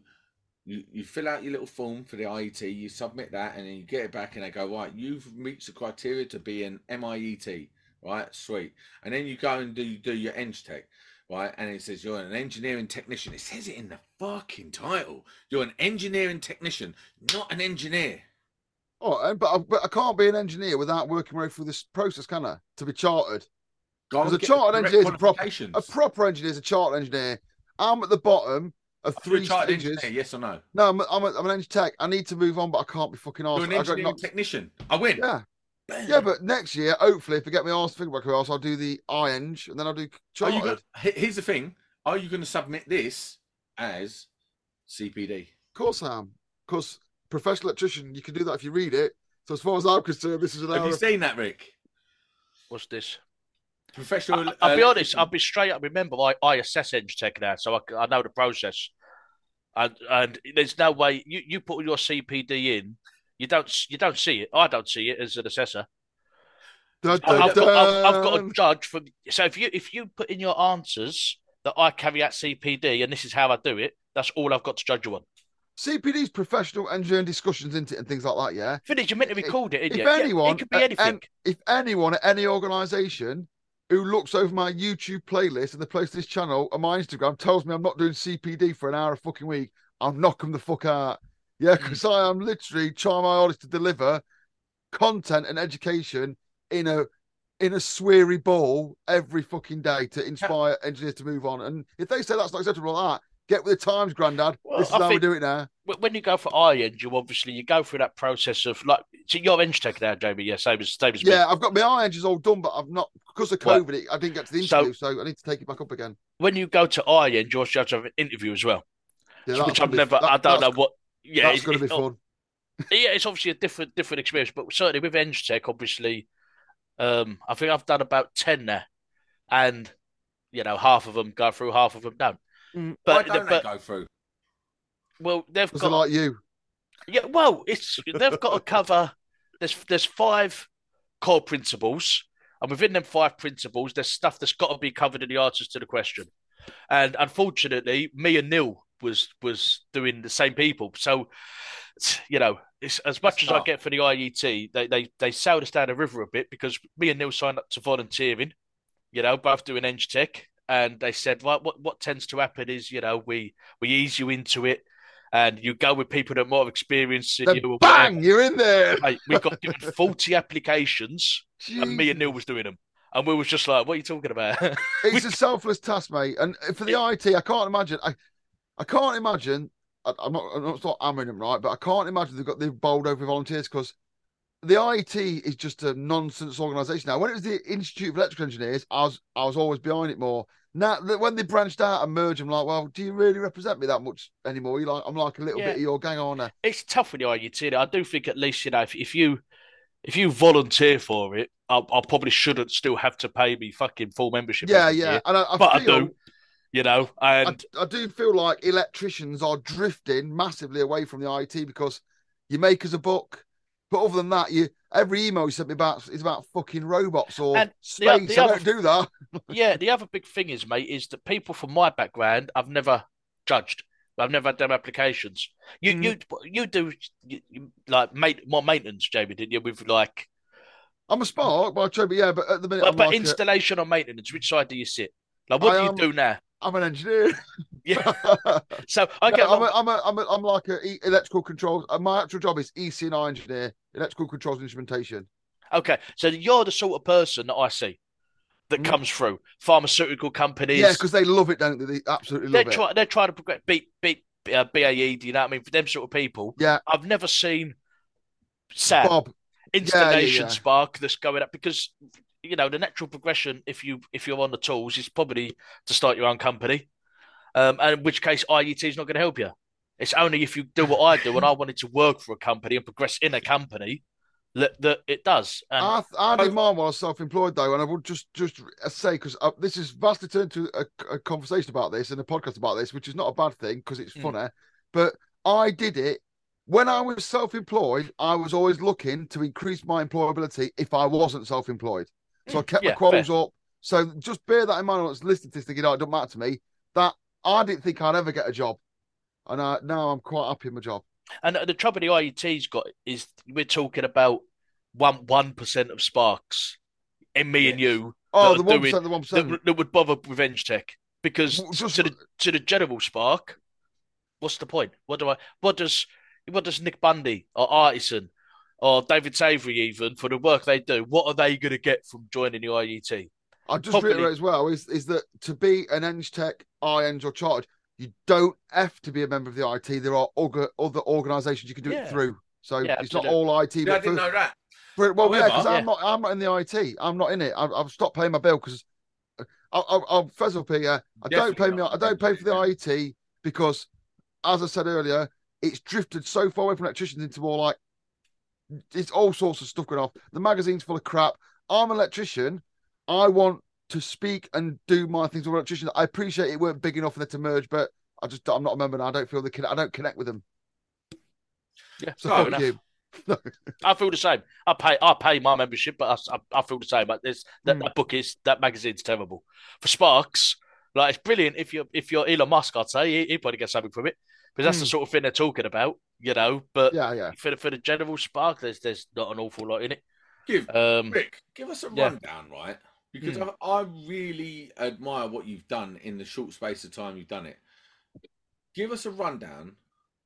you, you fill out your little form for the IET, you submit that, and then you get it back, and they go, right, you've reached the criteria to be an MIET, right? Sweet. And then you go and do do your Eng Tech, right? And it says you're an engineering technician. It says it in the fucking title. You're an engineering technician, not an engineer. Oh, but I, but I can't be an engineer without working my way through this process, can I? To be chartered. Because a chartered engineer is a proper- A proper engineer is a chartered engineer. I'm at the bottom of three chartered stages. engineer, yes or no? No, I'm, I'm, a, I'm an engineer tech. I need to move on, but I can't be fucking You're arsed. an I got engineering technician. I win. Yeah, Bam. yeah, but next year, hopefully, if I get my arse figured back else, I'll do the IEng and then I'll do Are you chartered. go- Here's the thing: Are you going to submit this as CPD? Of course I am. Because professional electrician, you can do that if you read it. So as far as I'm concerned, this is an Have hour. you seen that, Rick? what's this? Professional. I, will be uh, honest. I'll be straight up. Remember, I, I assess Eng Tech now, so I, I know the process. And and there's no way you, you put your CPD in, you don't you don't see it. I don't see it as an assessor. Dun, I- I've dun, got, I've, I've got a judge from. So if you if you put in your answers that I carry out CPD and this is how I do it, that's all I've got to judge you on. CPD's professional engineering discussions into it and things like that. Yeah. Finish. You meant to record it, If you? Yeah, anyone, it could be anything. and if anyone at any organisation who looks over my YouTube playlist and the place this channel and my Instagram tells me I'm not doing CPD for an hour a fucking week, I'll knock them the fuck out. Yeah, mm. because I am literally trying my hardest to deliver content and education in a in a sweary ball every fucking day to inspire engineers to move on. And if they say that's not acceptable like that, get with the times, Grandad. Well, this is I how we do it now. When you go for IEng, you obviously you go through that process of like so you're Eng Tech now, Jamie. Yeah, same as same as me. Yeah, I've got my eye edges all done, but I've not because of Well, COVID. I didn't get to the interview, so, I need to take it back up again. When you go to IEng, you also have to have an interview as well, Yeah, which I've never. that- I don't know what. Yeah, that's it- going to be fun. yeah, it's obviously a different different experience, but certainly with Eng Tech, obviously, um, I think I've done about ten now, and you know half of them go through, half of them don't. Mm. Why don't but they go through? well, they've Because got like you. yeah, well, it's they've got to cover. There's there's five core principles, and within them five principles, there's stuff that's got to be covered in the answers to the question. And unfortunately, me and Neil was was doing the same people. So, you know, it's as much That's as I get for the IET, they they they sailed us down the river a bit because me and Neil signed up to volunteering. You know, both doing Eng Tech, and they said, well, what what tends to happen is, you know, we we ease you into it, and you go with people that are more experienced than you. bang, whatever. you're in there. Mate, we got given forty applications, and me and Neil was doing them, and we was just like, "What are you talking about?" It's a selfless task, mate. And for the IET, I can't imagine. I, I can't imagine. I, I'm not. I'm not hammering them right, but I can't imagine they've got they've bowled over volunteers because the IET is just a nonsense organisation now. When it was the Institute of Electrical Engineers, I was I was always behind it more. Now when they branched out and merged, I'm like, well, do you really represent me that much anymore? You like, I'm like a little Yeah. bit of your gang, aren't I? it's tough with the IET. I do think at least you know if, if you if you volunteer for it, I, I probably shouldn't still have to pay me fucking full membership. Yeah, yeah. I, I but I do, you know, I, and I do feel like electricians are drifting massively away from the IET because you make us a buck, But other than that, you every email you sent me about is about fucking robots or And space. o- the I other- don't do that. yeah, the other big thing is, mate, is that people from my background I've never judged. I've never had them applications. You Mhm. you you do you, you, like mate more maintenance, Jamie, didn't you? With like, I'm a spark, but I yeah, but at the minute, but, I'm, but like a- installation or maintenance, which side do you sit? Like, what I do you am- do now? I'm an engineer. Yeah. So I No, get I'm, along- a, I'm, a, I'm, a, I'm like a e- electrical controls. uh, My actual job is EC&I engineer, electrical controls instrumentation. okay. So you're the sort of person that I see that Mm. comes through pharmaceutical companies. Yeah, because they love it, don't they? They absolutely they're love it. trying they're trying to progress beat beat uh, BAE. Do you know what I mean? For them sort of people, Yeah, I've never seen Sam Bob. installation yeah. spark that's going up because you know the natural progression if you if you're on the tools is probably to start your own company, um, and in which case IET is not going to help you. It's only if you do what I do and I wanted to work for a company and progress in a company that that it does. And I, I did mine while I was self-employed though, and I would just just say because uh, this is vastly turned to a, a conversation about this and a podcast about this, which is not a bad thing because it's Mm. funny. But I did it when I was self-employed. I was always looking to increase my employability if I wasn't self-employed, so I Mm, kept yeah, my quals up. So just bear that in mind when it's listening to this, thinking, "Oh, it don't matter to me." That I didn't think I'd ever get a job, and I, now I'm quite happy in my job. And the trouble the IET's got is we're talking about one one percent of sparks in me and you Oh, the one the one that, that would bother Revenge Tech because Well, just- to the to the general spark, what's the point? What do I? What does what does Nick Bundy or Artisan or David Savory even for the work they do? What are they going to get from joining the IET? I'll just Probably- reiterate as well is is that to be an Eng Tech, IEng or chartered, you don't have to be a member of the IET. There are other other organisations you can do Yeah. it through. So Yeah, it's not all IET. Yeah, I but didn't for- know that. for- well, yeah, because However- I'm not I'm not in the IET. I'm not in it. I've, I've stopped paying my bill because I'll, I'll, I'll first up here. I don't pay Definitely me. I don't pay for the IET because, as I said earlier, it's drifted so far away from electricians into more like it's all sorts of stuff going off. The magazine's full of crap. I'm an electrician. I want to speak and do my things with electricians. I appreciate it weren't big enough for them to merge, but I just I'm not a member and I don't feel the con- I don't connect with them. Yeah, So fuck enough. you. I feel the same. I pay I pay my membership, but I, I, I feel the same. But there's that, Mm. that book is that magazine's terrible. For Sparks, like it's brilliant if you're if you're Elon Musk, I'd say he, he'd probably get something from it because that's the Mm. sort of thing they're talking about, you know. But Yeah, yeah. for the for the general Spark, there's there's not an awful lot in it. Give Um, Rick, give us a Yeah. rundown, right? Because I, I really admire what you've done in the short space of time you've done it. Give us a rundown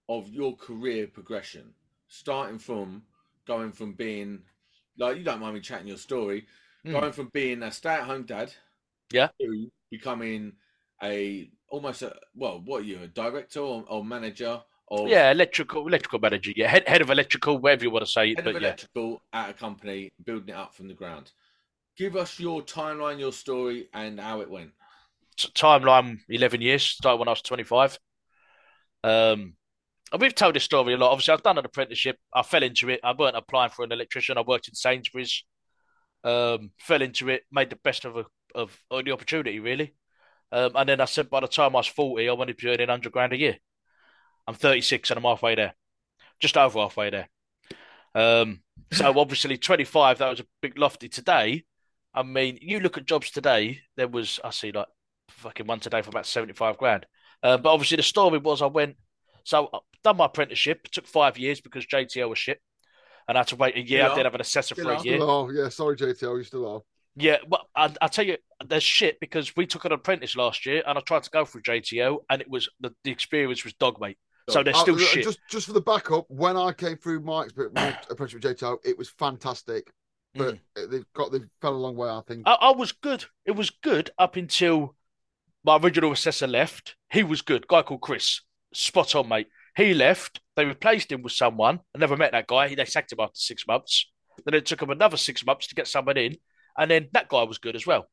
of your career progression, starting from going from being like you don't mind me chatting your story, Mm. going from being a stay-at-home dad, Yeah. to becoming a almost a well, what are you, a director or, or manager of yeah, electrical electrical manager, yeah, head head of electrical, whatever you want to say head but of yeah. electrical at a company, building it up from the ground. Give us your timeline, your story, and how it went. timeline 11 years. Started when i was 25 um and we've told this story a lot. Obviously i've done an apprenticeship. I fell into it. I weren't applying for an electrician. I worked in sainsbury's. Um fell into it made the best of a, of, of the opportunity really. Um and then i said by the time i was 40 i wanted to be earning 100 grand a year. I'm 36 and i'm halfway there. Just over halfway there. Um so obviously 25 that was a big lofty. Today i mean you look at jobs today there was i see like fucking one today for about 75 grand. Uh, but obviously the story was I went, so I done my apprenticeship, it took five years because JTL was shit. And I had to wait a year. Still I did have an assessor Still for a are. year. Oh yeah, sorry JTL, you still are. Yeah, but I, I tell you, there's shit because we took an apprentice last year and I tried to go through JTL, and it was the, the experience was dog mate. So they're Uh, still uh, shit. Just just for the backup, when I came through my my apprenticeship with JTL, it was fantastic. But Mm. they've got they've fell a long way, I think. I, I was good. It was good up until my original assessor left. He was good. Guy called Chris. Spot on, mate. He left. They replaced him with someone. I never met that guy. They sacked him after six months. Then it took him another six months to get someone in. And then that guy was good as well.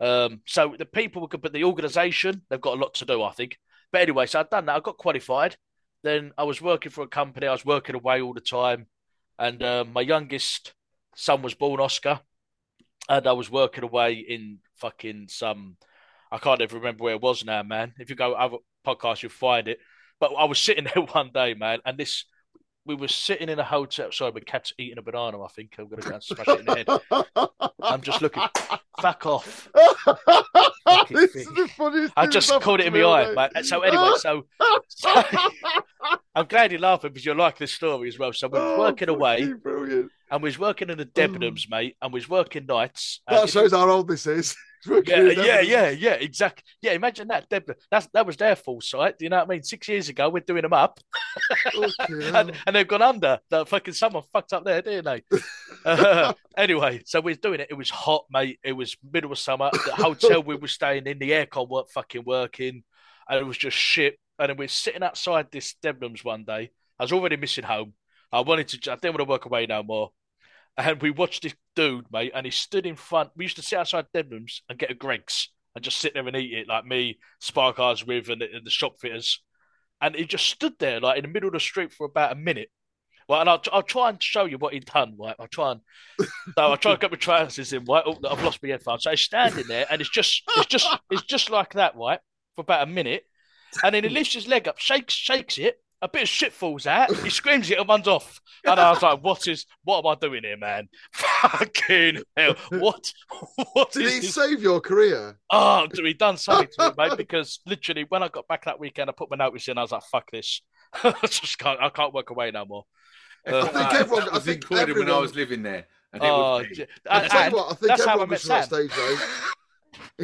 Um, so the people were good, but the organisation, they've got a lot to do, I think. But anyway, so I'd done that. I got qualified. Then I was working for a company. I was working away all the time. And um, my youngest son was born, Oscar and I was working away in fucking some. I can't even remember where it was now, man. If you go other podcasts, you'll find it. But I was sitting there one day, man, and this we were sitting in a hotel. Sorry, my cat's eating a banana. I think I'm gonna go and smash it in the head. I'm just looking. Fuck off. this is the funniest. I just caught it in my eye, mate. So anyway, so, so I'm glad you're laughing because you like this story as well. So we're Oh, working away, Brilliant. And we was working in the Debenhams, mate, and we was working nights. and That shows how old this is. yeah, yeah, yeah, yeah, exactly. Yeah, imagine that. Deb, that's that was their full site. Do you know what I mean? Six years ago, we're doing them up, and, and they've gone under. That fucking someone fucked up there, didn't they? Uh, anyway, so we are doing it. It was hot, mate. It was middle of summer. The hotel we were staying in, the aircon weren't fucking working, and it was just shit. And then we we're sitting outside this Debenhams one day. I was already missing home. I wanted to. I didn't want to work away no more. And we watched this dude, mate, and he stood in front. We used to sit outside Debenhams and get a Greggs and just sit there and eat it, like me, Spark Eyes with, and the, and the shop fitters. And he just stood there, like in the middle of the street for about a minute. Well, and I'll, I'll try and show you what he'd done, right? I'll try and so I'll try and get my trousers in, right? Oh, I've lost my headphones. So he's standing there, and it's just, it's just, it's just like that, right? For about a minute, and then he lifts his leg up, shakes, shakes it. A bit of shit falls out. He screams it and runs off. And I was like, "What is? What am I doing here, man? Fucking hell! What? What Did is he this? save your career? Oh, he done something to me, mate. Because literally, when I got back that weekend, I put my notice in. I was like, "Fuck this! I just can't. I can't work away no more." Uh, I think everyone- That I was think included when I was living there. And it Oh, was me. j- I and- tell you what, I think that's how I everyone met goes through that stage, though.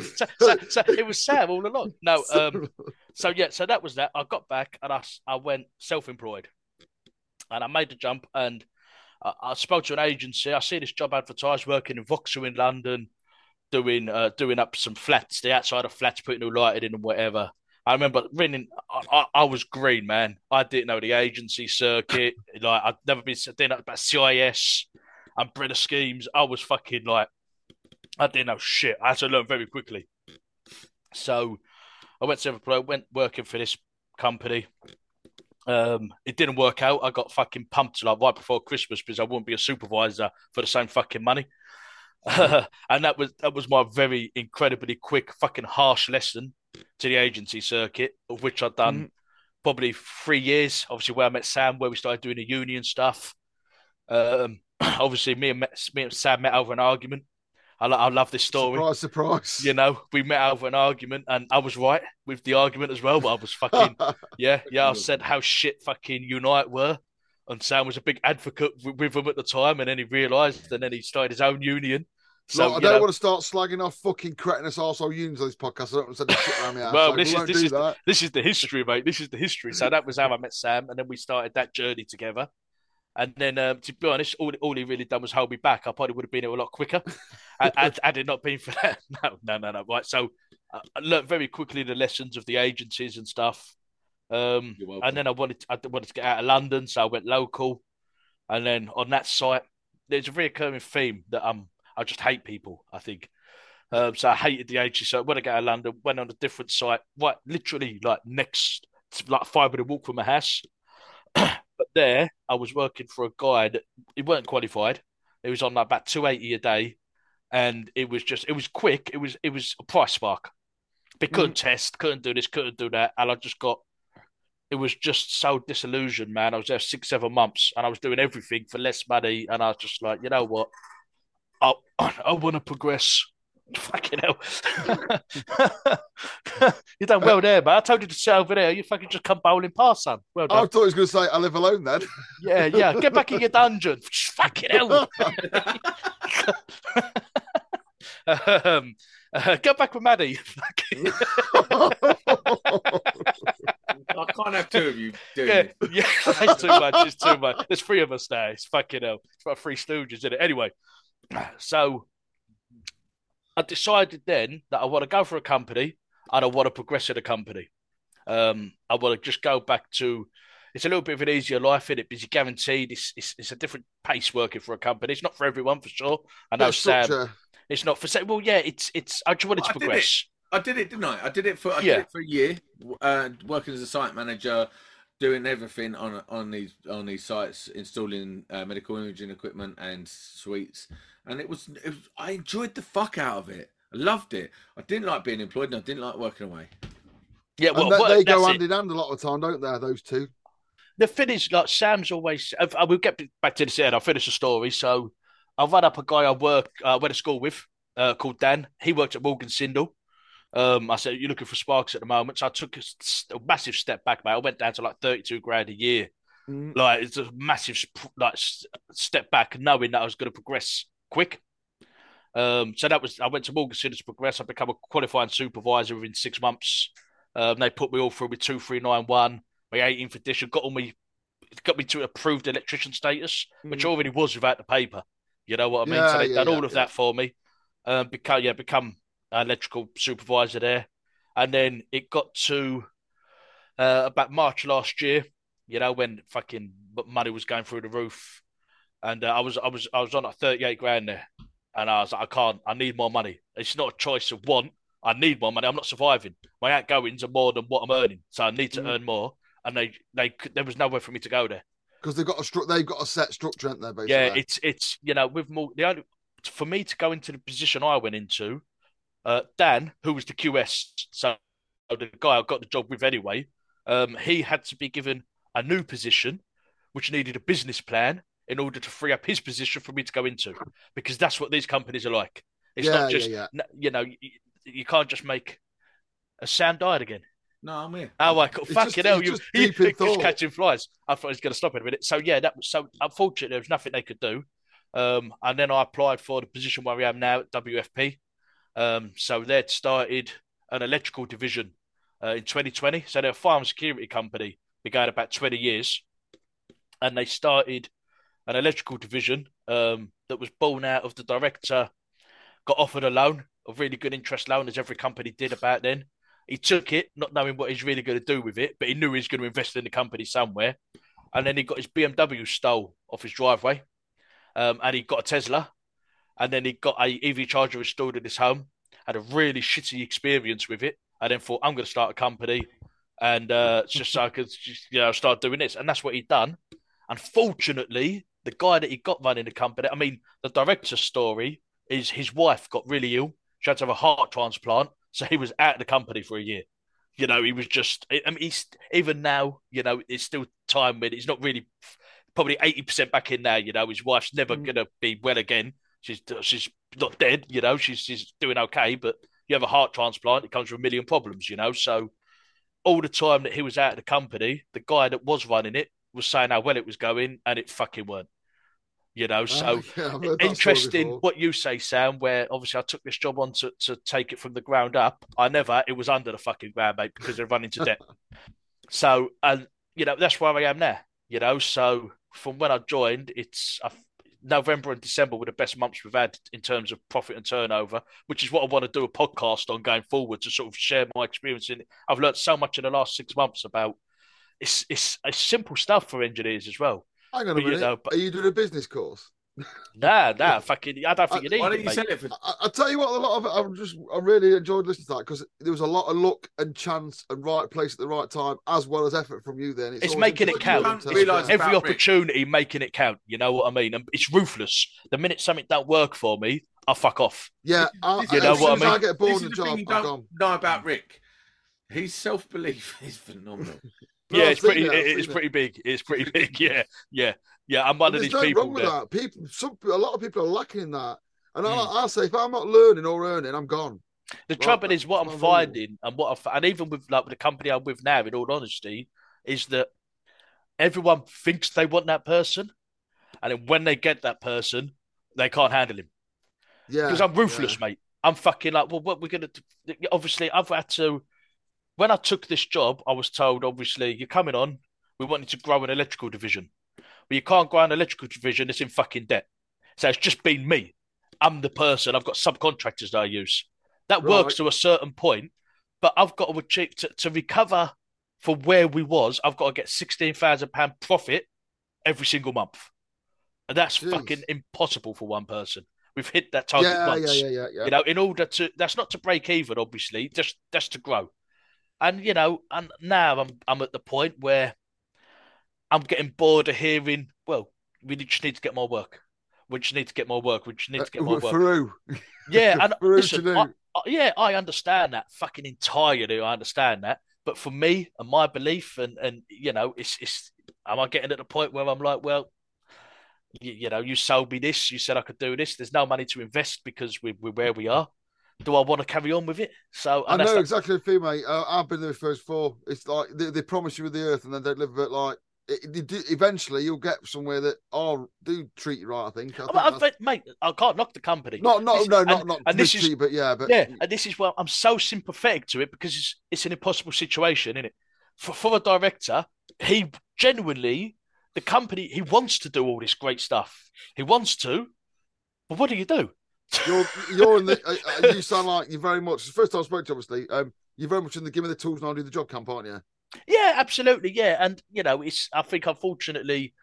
So, so, so it was Sam all along. No, um, so yeah, so that was that. I got back and I, I went self-employed, and I made the jump. And I, I spoke to an agency. I see this job advertised, working in Vauxhall in London, doing uh, doing up some flats, the outside of flats, putting new lighting in and whatever. I remember renting. I, I, I was green, man. I didn't know the agency circuit. Like I'd never been didn't know about CIS, and umbrella schemes. I was fucking like, I didn't know shit. I had to learn very quickly. So I went to went working for this company. Um, it didn't work out. I got fucking pumped like right before Christmas because I wouldn't be a supervisor for the same fucking money. and that was that was my very incredibly quick fucking harsh lesson to the agency circuit, of which I'd done probably three years. Obviously, where I met Sam, where we started doing the union stuff. Um, obviously, me and me and Sam met over an argument. I, lo- I love this story. Surprise, surprise. You know, we met over an argument, and I was right with the argument as well. But I was fucking yeah, yeah. I said how shit fucking Unite were, and Sam was a big advocate with, with them at the time, and then he realised, and then he started his own union. So Look, I don't know, want to start slagging off fucking cretinous arsehole unions on this podcast. I don't want to send shit around me. Well, so this is- this do is- that. this is the history, mate. This is the history. So that was how I met Sam, and then we started that journey together. And then, um, to be honest, all, all he really done was hold me back. I probably would have been here a lot quicker had, had, it not been for that. No, no, no, no. Right. So uh, I learned very quickly the lessons of the agencies and stuff. Um, and then I wanted to, I wanted to get out of London, so I went local. And then on that site, there's a recurring theme that um I just hate people. I think. Um, so I hated the agency. So when I got out of London, went on a different site, right, literally like next, like five minute walk from my house. but there, I was working for a guy that he weren't qualified. He was on like about two eighty a day, and it was just it was quick. It was it was a price spark. They couldn't mm. test, couldn't do this, couldn't do that, and I just got. It was just so disillusioned, man. I was there six, seven months, and I was doing everything for less money, and I was just like, you know what, I I want to progress. Fucking hell. you done well there, man. I told you to sit over there. You fucking just come bowling past, son. Well done. I thought he was going to say, I live alone then. Yeah, yeah. Get back in your dungeon. Fucking hell. um, uh, get back with Maddie. I can't have two of you doing yeah, this. yeah. It's too much. It's too much. There's three of us now. It's fucking hell. It's about three stooges, isn't it? Anyway, so I decided then that I want to go for a company and I want to progress in a company. Um, I want to just go back to. It's a little bit of an easier life in it because you're guaranteed. It's, it's it's a different pace working for a company. It's not for everyone for sure. I know Sam. It's not for Sam. Well, yeah, it's it's. I just wanted to I did it. progress. I did it, didn't I? I did it for I Yeah. did it for a year, uh, working as a site manager, doing everything on on these on these sites, installing uh, medical imaging equipment and suites, and it was, it was I enjoyed the fuck out of it. I loved it. I didn't like being employed, and I didn't like working away. Yeah, well, and they, well, they go that's hand it. in hand a lot of the time, don't they? Those two. the thing is, like Sam's always. I I will get back to this end. I'll finish the story. So, I've run up a guy I work, uh, went to school with, uh, called Dan. He worked at Morgan Sindall. Um, I said, "You're looking for sparks at the moment." So I took a massive step back, mate. I went down to like 32 grand a year. Mm. Like it's a massive like step back, knowing that I was going to progress quick. Um, so that was I went to Morgan Sindall to progress. I become a qualifying supervisor within six months. Um, they put me all through with two three nine one, my 18th edition, got all me got me to approved electrician status, which Mm. already was without the paper. You know what I mean? Yeah, so they yeah, done yeah, all of that for me. Um, become yeah, become electrical supervisor there, and then it got to uh, about March last year. You know when fucking money was going through the roof, and uh, I was I was I was on like 38 grand there, and I was like I can't I need more money. It's not a choice of want. I need more money. I'm not surviving. My outgoings are more than what I'm earning, so I need to Mm. earn more. And they they could- there was nowhere for me to go there. Because they've got a stru- they've got a set structure, haven't they? Basically. Yeah, it's it's you know with more the only for me to go into the position I went into, uh, Dan, who was the QS, so the guy I got the job with anyway, um, he had to be given a new position, which needed a business plan in order to free up his position for me to go into, because that's what these companies are like. It's yeah, not just yeah, n- you know you, you can't just make a sound died again. No, I'm here. Oh, I could fucking just- hell! You, you just thought. catching flies. I thought he was going to stop in a minute. So yeah, that was so. Unfortunately, there was nothing they could do. Um, and then I applied for the position where I am now at WFP. Um, so they'd started an electrical division uh, in 2020. So they're a and security company, began about 20 years, and they started an electrical division um, that was born out of the director got offered a loan, a really good interest loan, as every company did about then. He took it, not knowing what he's really going to do with it, but he knew he was going to invest in the company somewhere. And then he got his BMW stole off his driveway, um, and he got a Tesla, and then he got a EV charger installed in his home. Had a really shitty experience with it, and then thought, I'm going to start a company, and uh, just so I could, just, you know, start doing this. And that's what he'd done. Unfortunately, the guy that he got running the company, I mean, the director's story is his wife got really ill. She had to have a heart transplant, so he was out of the company for a year. You know, he was just. I mean, he's even now. You know, it's still time when he's not really, probably eighty percent back in now. You know, his wife's never Mm. gonna be well again. She's she's not dead. You know, she's she's doing okay, but you have a heart transplant, it comes with a million problems. You know, so all the time that he was out of the company, the guy that was running it was saying how well it was going, and it fucking weren't. You know, so Ah, yeah, I've heard that story interesting what you say, Sam. Where obviously I took this job on to, to take it from the ground up. I never. It was under the fucking ground, mate, because they're running to debt. so, and you know that's where I am now. You know, so from when I joined, it's uh, November and December were the best months we've had in terms of profit and turnover, which is what I want to do a podcast on going forward to sort of share my experience in. it. I've learned so much in the last six months about it's it's, it's simple stuff for engineers as well. Hang on a but, you minute. know, but- Are you doing a business course? Nah, nah, fucking, I don't think you uh, need Why it, don't you mate. sell it for? I, I tell you what, a lot of it, I just, I really enjoyed listening to that because there was a lot of luck and chance and right place at the right time, as well as effort from you. Then It's always making it count. to Don't realise yeah. about every Rick. opportunity making it count. You know what I mean? And it's ruthless. The minute something don't work for me, I fuck off. Yeah, I, You know as what I soon as I mean? get bored This is the the job, thing you don't know about mm. Rick. His self belief is phenomenal. No, yeah, it's pretty. it, it's pretty big. It's pretty big. Yeah, yeah, yeah. I'm one But of these people wrong with that. that. People, some, a lot of people are lacking in that. And I, Mm. I say, if I'm not learning or earning, I'm gone. The Right, trouble is, what I'm that's not wrong. finding, and what I've, and even with like with the company I'm with now, in all honesty, is that everyone thinks they want that person, and then when they get that person, they can't handle him. Yeah, because I'm ruthless, mate. I'm fucking like, well, what we're gonna do? Obviously, I've had to. When I took this job, I was told, obviously, you're coming on. We want you to grow an electrical division, but you can't grow an electrical division it's in fucking debt. So it's just been me. I'm the person. I've got subcontractors that I use. That works to a certain point, but I've got to achieve to, to recover for where we was. I've got to get sixteen thousand pound profit every single month, and that's Jeez. fucking impossible for one person. We've hit that target yeah, once. yeah, yeah, yeah, yeah. You know, in order to that's not to break even, obviously, just just to grow. And you know, and now I'm I'm at the point where I'm getting bored of hearing, well, we just need to get more work. We just need to get more work. We just need to get more Uh, work. Through. Yeah, and Through listen, I. I- yeah, I understand that fucking entirely. I understand that, but for me and my belief, and and you know, it's it's am I getting at the point where I'm like, well, you, you know, you sold me this, you said I could do this. There's no money to invest because we, we're where we are. Do I want to carry on with it? So I know exactly the feel, mate. Uh, I've been there first four. It's like they, they promise you with the earth and then they live it like. It, it, it- eventually, you'll get somewhere that oh do treat you right. I think. I I- think that's- think, mate, I can't knock the company. not not This- no and- not not and this is- but yeah, but yeah, and this is why I'm so sympathetic to it because it's it's an impossible situation, isn't it? For for a director, he genuinely the company he wants to do all this great stuff. He wants to, but what do you do? You're you're in the. Uh, uh, you sound like you're very much. The first time I spoke to you, obviously, um, you're very much in the give me the tools and I'll do the job camp, aren't you? Yeah, absolutely. Yeah, and you know, it's. I think unfortunately,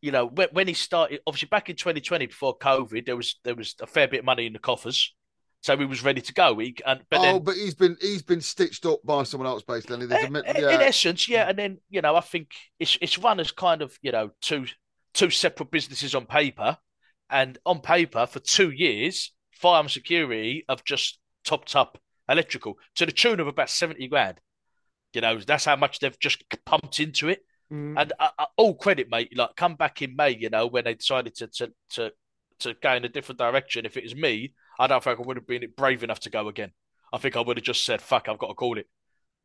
you know, when, when he started, obviously back in 2020 before COVID, there was there was a fair bit of money in the coffers, so he was ready to go. He and but oh, then but he's been he's been stitched up by someone else, basically. There's a, eh, in, mi- eh, in yeah, essence, yeah, and then you know, I think it's it's run as kind of you know two two separate businesses on paper, and on paper for two years, fire and security have just topped up electrical to the tune of about seventy grand. You know, that's how much they've just pumped into it. Mm. And uh, uh, all credit, mate. Like, come back in May, you know, when they decided to to to to go in a different direction. If it was me, I don't think I would have been brave enough to go again. I think I would have just said, "Fuck, I've got to call it."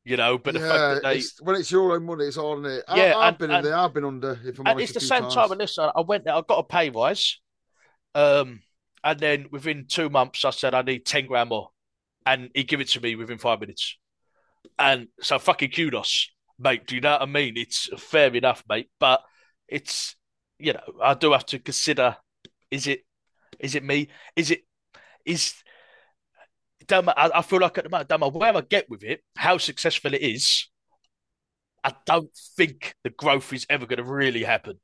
You know, but the fact that they it's, when it's your own money, it's isn't it? I, Yeah, I've and- been and- in there. I've been under. If I'm and it's the same times. time. And listen, I went there, I got a pay rise, um, and then within two months, I said I need ten grand more, and he gave it to me within five minutes, and so fucking kudos, mate. Do you know what I mean? It's fair enough, mate, but it's you know I do have to consider: is it is it me? Is it is don't I, I feel like at the moment, matter where I get with it, how successful it is, I don't think the growth is ever going to really happen.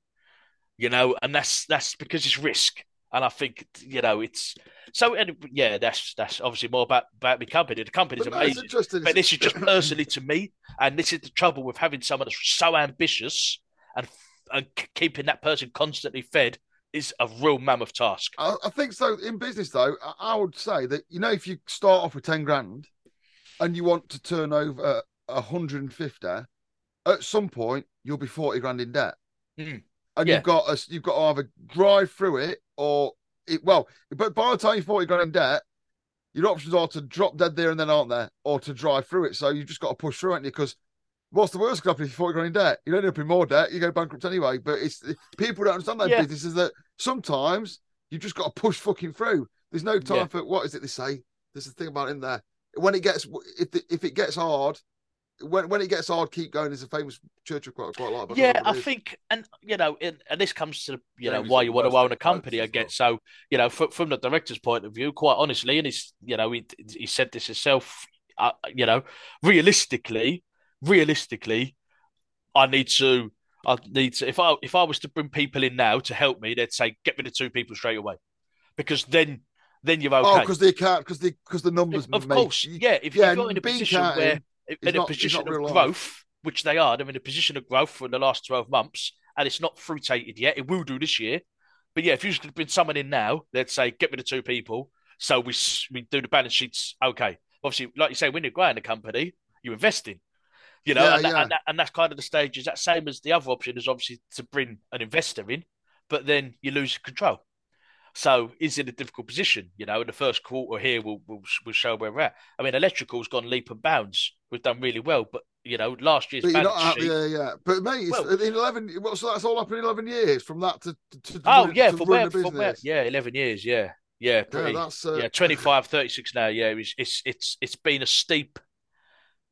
You know, and that's that's because it's risk, and I think you know it's so. And yeah, that's that's obviously more about about the company. The company's But amazing, but this is just personally to me, and this is the trouble with having someone that's so ambitious and and keeping that person constantly fed is a real mammoth task. I, I think so. In business, though, I, I would say that you know if you start off with ten grand and you want to turn over a hundred and fifty, at some point you'll be forty grand in debt, Mm. and Yeah. you've got you've got to either drive through it or it. Well, but by the time you're forty grand in debt, your options are to drop dead there and then, aren't there, or to drive through it. So you've just got to push through it, because. What's the worst to happen if you're 40 grand in debt? You don't end up in more debt, you go bankrupt anyway. But it's people don't understand that Yeah. business is that sometimes you just got to push fucking through. There's no time Yeah. for what is it they say? There's a thing about in there. When it gets if the, if it gets hard, when when it gets hard, keep going. Is a famous Churchill quote I quite like. but I Yeah, can't I what it is. think, and you know, and, and this comes to you know why you want to own a company as again. well. So you know, from, from the director's point of view, quite honestly, and he's you know he he said this himself. Uh, you know, realistically, realistically, I need to. I need to. If I if I was to bring people in now to help me, they'd say get rid of two people straight away, because then then you're okay. Oh, because they can't because they because the numbers. Of make- course, yeah. If yeah, you're not in a position counted where in a not- position of growth, which they are, they're in a position of growth for the last twelve months, and it's not fruitated yet. It will do this year, but yeah, if you could bring someone in now, they'd say get rid of two people, so we we do the balance sheets. Okay, obviously, like you say, when you're growing a company, you're investing. You know, Yeah, and, that, yeah. and, that, and that's kind of the stage. Is that same as the other option is obviously to bring an investor in, but then you lose control. So is in a difficult position, you know. In the first quarter here, will will will show where we're at. I mean, electrical's gone leap and bounds. We've done really well, but you know, last year's But you're not happy, sheet. yeah, yeah. But mate, it's, Well- in eleven. Well, so that's all happened in eleven years from that to. to, to Oh run, yeah, to from where, a from where? Yeah, eleven years. Yeah, yeah, Yeah, pretty. that's uh, yeah, 25, 36 now. Yeah, it's it's it's it's been a steep,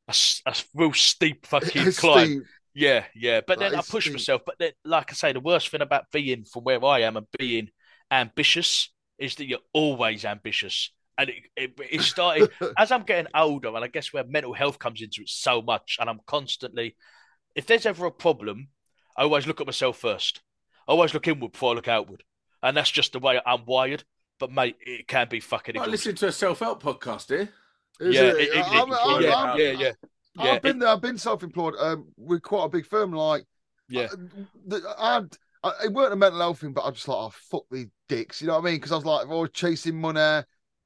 a real steep fucking climb. steep. Yeah, yeah. But That then I push steep. myself. But then, like I say, the worst thing about being from where I am and being ambitious is that you're always ambitious. And it, it, it started as I'm getting older, and I guess where mental health comes into it so much, and I'm constantly, if there's ever a problem, I always look at myself first. I always look inward before I look outward. And that's just the way I'm wired. But mate, it can be fucking I exhausting. listen to a self-help podcast here. Is Yeah, it? it- it- I'm- it- I'm- yeah, I'm- yeah, yeah. Yeah, I've been there. I've been self-employed um, with quite a big firm. Like, Yeah. I, the- I. I, it weren't a mental health thing, but I just like, oh fuck these dicks. You know what I mean? Because I was like, oh, chasing money.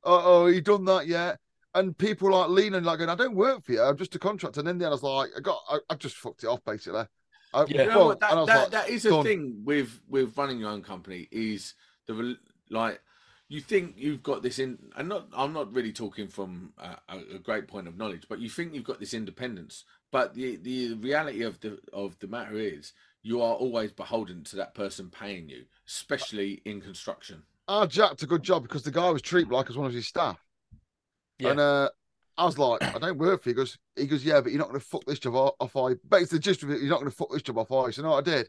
Oh, oh, you done that yet? And people like leaning, like going, I don't work for you. I'm just a contractor. And in the end, I was like, I got, I, I just fucked it off basically. I, Yeah. You know what? That, and I was that, like, that is a thing with with running your own company is the like you think you've got this in and not I'm not really talking from a, a, a great point of knowledge but you think you've got this independence but the the reality of the of the matter is you are always beholden to that person paying you especially in construction Our Jack did a good job because the guy was treated like as one of his staff. Yeah. And uh, I was like, I don't work for you. He goes, he goes, yeah, but you're not going to fuck this job off. off I basically the gist of it, you're not going to fuck this job off. I said, no, I did.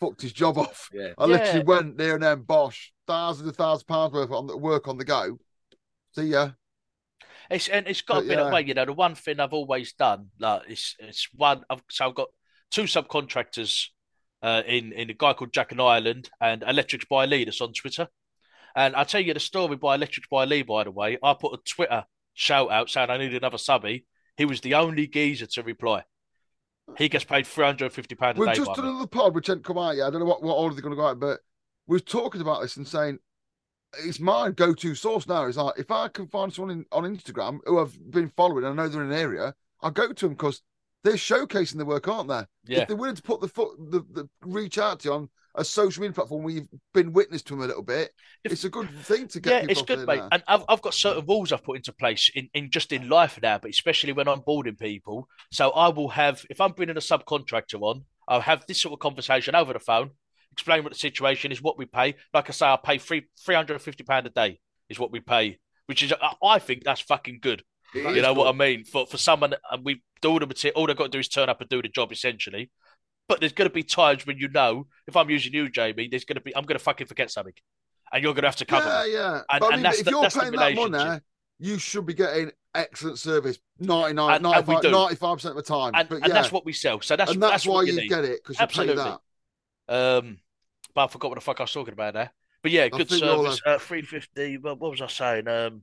Fucked his job off. yeah I literally Yeah. went there and then, bosh, thousands of thousands of pounds worth of work on the go. See ya. It's and it's got to But, be yeah. that way. You know, the one thing I've always done, like it's it's one. I've, so I've got two subcontractors uh, in in a guy called Jack and Ireland and Electrics by Lee that's on Twitter. And I'll tell you the story by Electrics by Lee. By the way, I put a Twitter shout out saying I need another subby. He was the only geezer to reply. He gets paid three hundred and fifty pounds a day. We've day. just done another pod which hadn't come out yet. I don't know what, what order they're going to go out, but we're talking about this and saying it's my go-to source now. Is like if I can find someone in, on Instagram who I've been following and I know they're in an area, I'll go to them because they're showcasing their work, aren't they? Yeah, If they're willing to put the foot, the, the reach out to you on a social media platform where you've been witness to them a little bit, If- it's a good thing to get. yeah, it's good, mate. now. And I've, I've got certain rules I've put into place in, in just in life now, but especially when I'm boarding people. So I will have, if I'm bringing a subcontractor on, I'll have this sort of conversation over the phone, explain what the situation is, what we pay. Like I say, I pay three three hundred and fifty pound a day is what we pay, which is I- think that's fucking good. It you know what I mean? For for someone, and we do all the material, all they've got to do is turn up and do the job essentially. But there's going to be times when you know, if I'm using you, Jamie, there's going to be I'm going to fucking forget something, and you're going to have to cover. yeah, me. yeah. And- but I mean, that's if the- you're paying that money, you should be getting excellent service 99, And- and 95, do. 95% of the time. and, but and that's what we sell. So that's and that's, that's, why you need. get it because you pay that. Um, but I forgot what the fuck I was talking about there. But yeah, good think we all service. Uh, Three fifty. What, what was I saying? Um,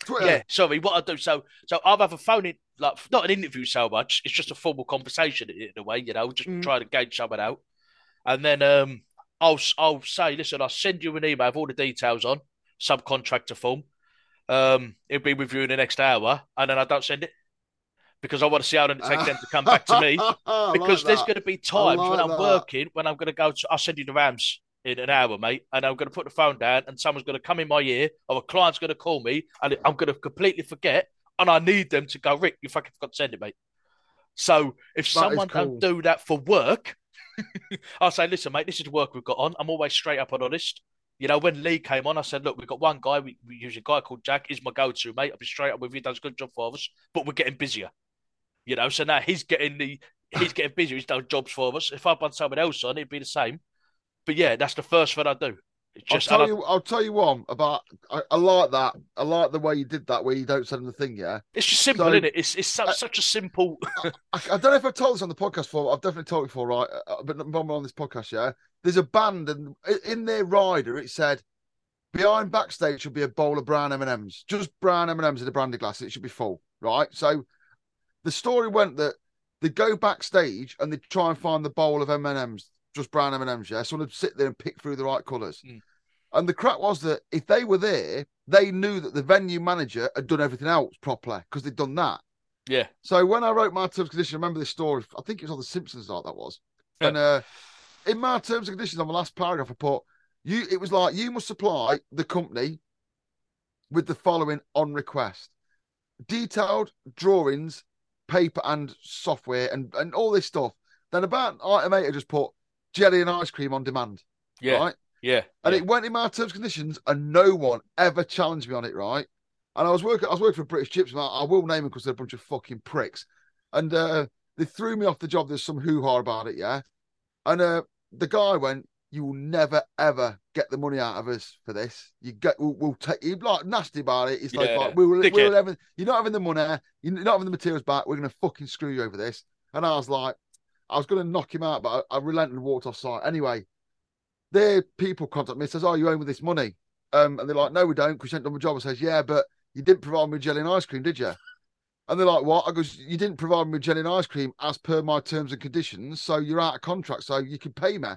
Twitter. yeah, sorry. What I do so so I'll have a phone in like not an interview so much. It's just a formal conversation in a way. You know, just Mm. trying to gauge someone out, and then um, I'll I'll say, listen, I'll send you an email with all the details on subcontractor form. Um, it'll be with you in the next hour, and then I don't send it because I want to see how long it takes them to come back to me. I like because there's going to be times when I'm that. working when I'm going to go to. I'll send you the Rams in an hour, mate, and I'm going to put the phone down, and someone's going to come in my ear, or a client's going to call me, and I'm going to completely forget, and I need them to go, Rick, you fucking forgot to send it, mate. So if is someone cool. don't do that for work, I'll say, listen, mate, this is the work we've got on. I'm always straight up and honest. You know, when Lee came on, I said, look, we've got one guy, we, we use a guy called Jack, he's my go-to, mate. I'll be straight up with you, he does a good job for us, but we're getting busier. You know, so now he's getting the he's getting busier, he's done jobs for us. If I put someone else on, it'd be the same. But yeah, that's the first thing I do. Just I'll tell I- you. I'll tell you one about. I, I like that. I like the way you did that, where you don't send them the thing. Yeah. it's just simple, So- isn't it? It's it's such, I- such a simple. I, I don't know if I've told this on the podcast before. I've definitely told it before, right? Uh, But not on this podcast, yeah. There's a band, and in their rider, it said behind backstage should be a bowl of brown M and M's, just brown M and M's in a brandy glass. It should be full, right? So the story went that they go backstage and they try and find the bowl of M and M's, just brown M and M's. Yeah, someone would sit there and pick through the right colours. Mm. And the crack was that if they were there, they knew that the venue manager had done everything else properly because they'd done that. yeah, So when I wrote my terms and conditions, I remember this story. I think it was on The Simpsons, like that was. Yeah. And uh, in my terms and conditions, on the last paragraph, I put you. It was like you must supply the company with the following on request: detailed drawings, paper and software, and and all this stuff. Then about item eight, I just put jelly and ice cream on demand. yeah, Right. yeah. And yeah. it went in my terms and conditions, and no one ever challenged me on it, right? And I was working, I was working for British Chips, and I, I will name them because they're a bunch of fucking pricks. And uh, they threw me off the job. There's some hoo ha about it, yeah. And uh, the guy went, "You will never ever get the money out of us for this. You get, we'll, we'll take you like nasty about it. It's like, Yeah, like we will, we'll having, you're not having the money, you're not having the materials back. We're gonna fucking screw you over this." And I was like, I was gonna knock him out, but I, I relented and walked off site anyway their people contact me and says, "Oh, you owe me this money," um, and they're like, "No, we don't, because you haven't done my job." I says, "Yeah, but you didn't provide me with jelly and ice cream, did you?" And they're like, "What?" I goes, "You didn't provide me with jelly and ice cream as per my terms and conditions, so you're out of contract, so you can pay me."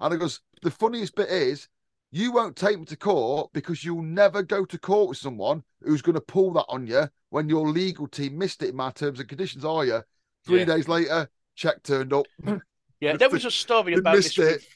And I goes, "The funniest bit is." You won't take me to court because you'll never go to court with someone who's going to pull that on you when your legal team missed it in my terms and conditions, are you? Three Yeah. days later, check turned up. Yeah, there was a story about this. it. With,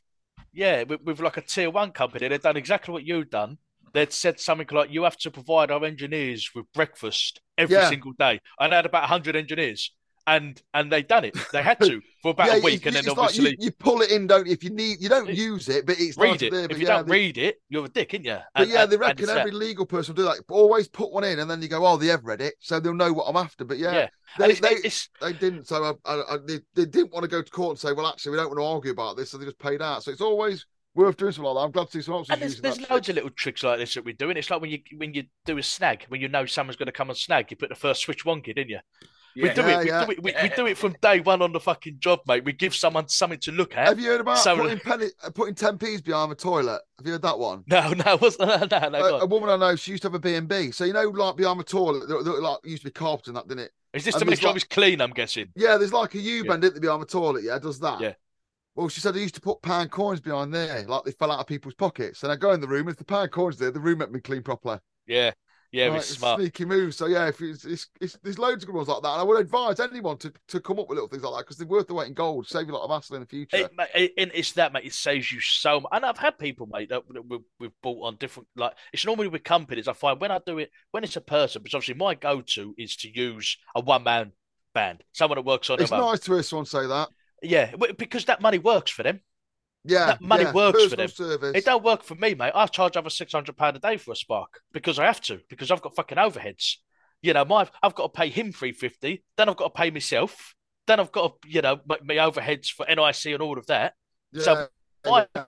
yeah, with, with like a tier one company, they'd done exactly what you'd done. They'd said something like, "You have to provide our engineers with breakfast every Yeah. single day." And they had about hundred engineers, and and they done it. They had to for about yeah, a week, you- and then it's like obviously you, you pull it in, don't? If you need, you don't use it, but it's read nice it. There, If you yeah, don't they- read it, you're a dick, ain't you? But yeah, and- they reckon that. every legal person will do that. Always put one in, and then you go, "Oh, they have read it," so they'll know what I'm after. But yeah, Yeah. they, it's, they, it's they didn't. So I, I, I, they, they didn't want to go to court and say, "Well, actually, we don't want to argue about this," so they just paid out. So it's always worth doing something like that. I'm glad to see someone else And there's, there's loads trick. of little tricks like this that we do, and it's like when you when you do a snag, when you know someone's going to come and snag, you put the first switch wonky, didn't you? We do Yeah, it. We yeah. do it. We, we do it from day one on the fucking job, mate. We give someone something to look at. Have you heard about So- putting penny, uh, putting ten p's behind the toilet? Have you heard that one? No, no, what's, no, no, no. a, a woman I know, she used to have a B and B. So you know, like behind the toilet, there, there, like used to be carpet and that, didn't it? Is this and to make there's sure like- it's clean? I'm guessing. Yeah, there's like a U bend isn't there, behind the toilet? Yeah, does that? Yeah. Well, she said they used to put pound coins behind there, like they fell out of people's pockets. And I go in the room, if the pound coins there, the room had been cleaned properly. Yeah, yeah, it's smart. Sneaky moves. So yeah, if it's, it's, it's, there's loads of good ones like that. And I would advise anyone to, to come up with little things like that because they're worth the weight in gold. Save you a lot of hassle in the future. It, mate, it, and it's that, mate. It saves you so much. And I've had people, mate, that we've, we've bought on different. Like it's normally with companies. I find when I do it, when it's a person, because obviously my go-to is to use a one-man band, someone that works on it's own. nice to hear someone say that. Yeah, because that money works for them. Yeah, That money yeah. works for them. Service. It don't work for me, mate. I charge over six hundred pound a day for a spark because I have to because I've got fucking overheads. You know, my I've got to pay him three fifty. Then I've got to pay myself. Then I've got to, you know, my, my overheads for NIC and all of that. so my yeah.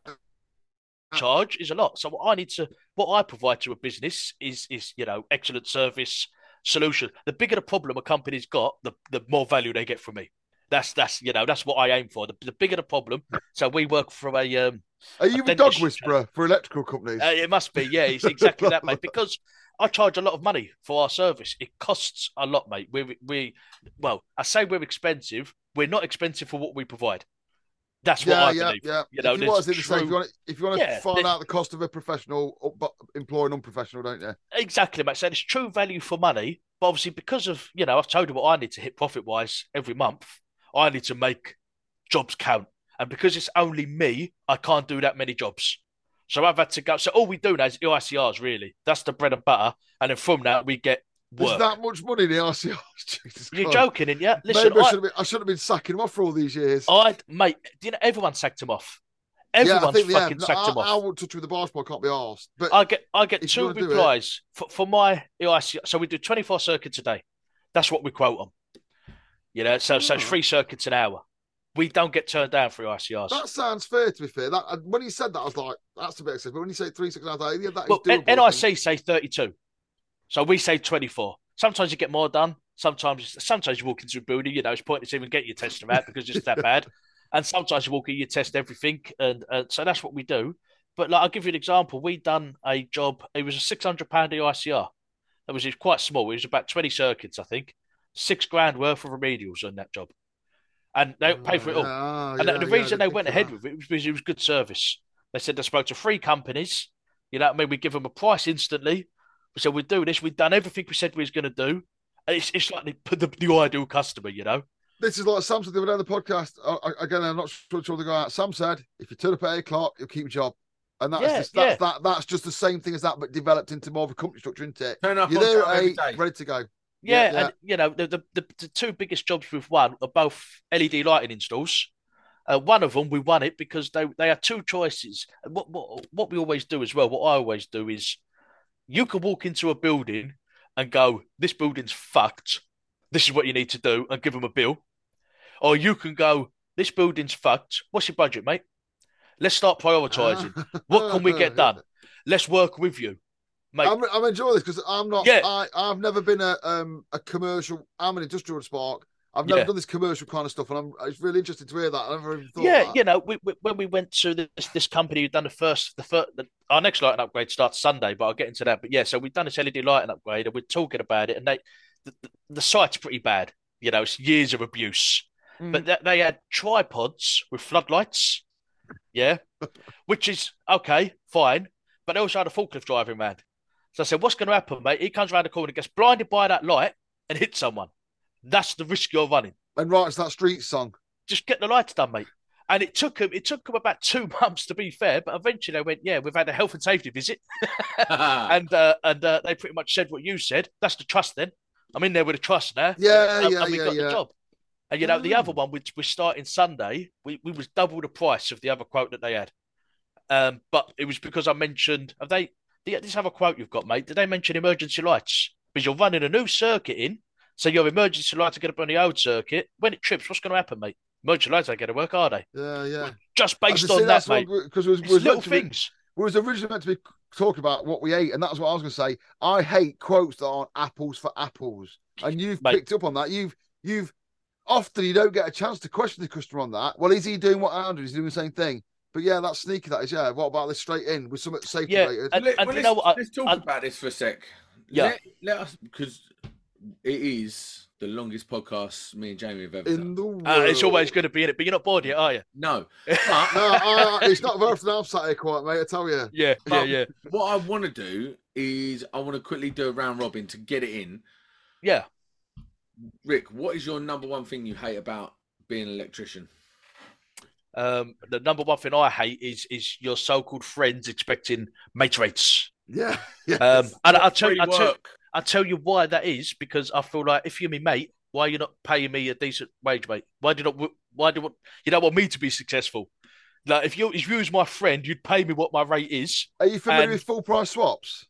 charge is a lot. So what I need to, what I provide to a business is, is you know, excellent service solution. The bigger the problem a company's got, the the more value they get from me. That's that's you know that's what I aim for. The, the bigger the problem. So we work from a um. Are you a dentist- dog whisperer for electrical companies? uh, it must be yeah. It's exactly that, mate. Because I charge a lot of money for our service. It costs a lot, mate. We we well, I say we're expensive. We're not expensive for what we provide. That's what yeah, I yeah, believe. yeah. You know, if you want to say, if you want to, if you want to Yeah, find out the cost of a professional but employ an unprofessional, don't you? Exactly, mate. So it's true value for money, but obviously because of you know I've told you what I need to hit profit wise every month. I need to make jobs count, and because it's only me, I can't do that many jobs. So I've had to go. So all we do now is EICRs. Really, that's the bread and butter, and then from that we get There's that much money in the RCR. Jesus You're Christ. joking, is yeah? Listen, Maybe I I, should, have been, I should have been sacking him off for all these years. I, mate, do you know everyone sacked him off? yeah, I Everyone's think yeah. fucking No, sacked I, him off. I won't touch with the bar I Can't be asked. But I get I get two wanna do it- replies for, for my EIC. So we do 24 circuits a day. That's what we quote them. You know, so so it's three circuits an hour. We don't get turned down for EICRs. that sounds fair. To be fair, that uh, when he said that, I was like, "That's a bit excessive." But when you say three six, I was like, "Yeah, that is well, doable." N- I think. NIC say 32. So we say 24. Sometimes you get more done. Sometimes sometimes you walk into a building, you know, it's pointless even get your test out because it's that bad. And sometimes you walk in, you test everything. And, and so that's what we do. But like, I'll give you an example. We done a job, it was a £600 EICR. It was, it was quite small. It was about 20 circuits, I think. Six grand worth of remedials on that job. And they paid for it all. Ah, And yeah, the reason I they went ahead of with it was because it was good service. They said they spoke to three companies. You know what I mean? We give them a price instantly. We said we'd do this. We'd done everything we said we was going to do. And it's, it's like the, the, the ideal customer, you know? This is like Sam said the other day on the podcast. I, I- again, I'm not sure sure they go out. Sam said, if you turn up at eight o'clock, you'll keep your job. And that's Yeah, just, that's, yeah. that, that's just the same thing as that, but developed into more of a company structure, isn't it? Turn up You're there at eight, ready to go. Yeah, Yeah, and you know the, the the the two biggest jobs we've won are both LED lighting installs. Uh, one of them we won it because they they had two choices. And What what what we always do as well, what I always do is, you can walk into a building and go, "This building's fucked. This is what you need to do," and give them a bill, or you can go, "This building's fucked. What's your budget, mate? Let's start prioritising. What can we get done? Let's work with you, mate." I'm, I'm enjoying this because I'm not. Yeah. I I've never been a um a commercial. I'm an industrial spark. I've never Yeah. done this commercial kind of stuff, and I'm. It's really interesting to hear that. I never even thought. yeah, that. you know, we, we, when we went to this this company who'd done the first, the first, the, our next lighting upgrade starts Sunday, but I'll get into that. But yeah, so we've done this LED lighting upgrade, and we're talking about it, and they, the, the, the site's pretty bad. You know, it's years of abuse. Mm. But th- they had tripods with floodlights, yeah, which is okay, fine. But they also had a forklift driving around. So I said, "What's going to happen, mate?" He comes around the corner, gets blinded by that light, and hits someone. That's the risk you're running and writes that street song. just get the lights done, mate. And it took him. it took him about two months to be fair, but eventually they went, yeah, we've had a health and safety visit, and uh, and uh, they pretty much said what you said. That's the trust. Then I'm in there with a trust now. Yeah, and, yeah, and we yeah, got yeah. the job. And you know the Mm. other one, which was starting Sunday, we, we was double the price of the other quote that they had. Um, but it was because I mentioned have they the, this other quote you've got, mate? Did they mention emergency lights? Because you're running a new circuit in, so your emergency lights are going to be on the old circuit. When it trips, what's going to happen, mate? Emergency lights ain't going to work, are they? Yeah, yeah. Just based just on that, mate. because we was, It's was little to be- things. we was originally meant to be talking about what we ate, and that's what I was going to say. I hate quotes that aren't apples for apples, and you've Mate. picked up on that. You've you've often you don't get a chance to question the customer on that. Well, is he doing what I'm doing? Is he doing the same thing? But yeah, that's sneaky. That is. Yeah. What about this straight in with something safety Yeah, related? and- Let, and well, you let's, know what, I- let's talk I- about this for a sec. Yeah. Let, let us because it is the longest podcast me and Jamie have ever done. the world. Uh, it's always going to be in it, but you're not bored yet, are you? No, No, I, I- it's not worth an I'm here quiet, mate. I tell you. Yeah, yeah, yeah, what I want to do is I want to quickly do a round robin to get it in. yeah. Rick, what is your number one thing you hate about being an electrician? Um, the number one thing I hate is is your so-called friends expecting mate rates. Yeah. Yeah. Um, and I'll tell, I'll, tell. I'll tell you why that is because I feel like if you're my mate, why are you not paying me a decent wage, mate? Why do you not? Why do you, want, you don't want me to be successful? Like if you if you was my friend, you'd pay me what my rate is. Are you familiar and- with full price swaps?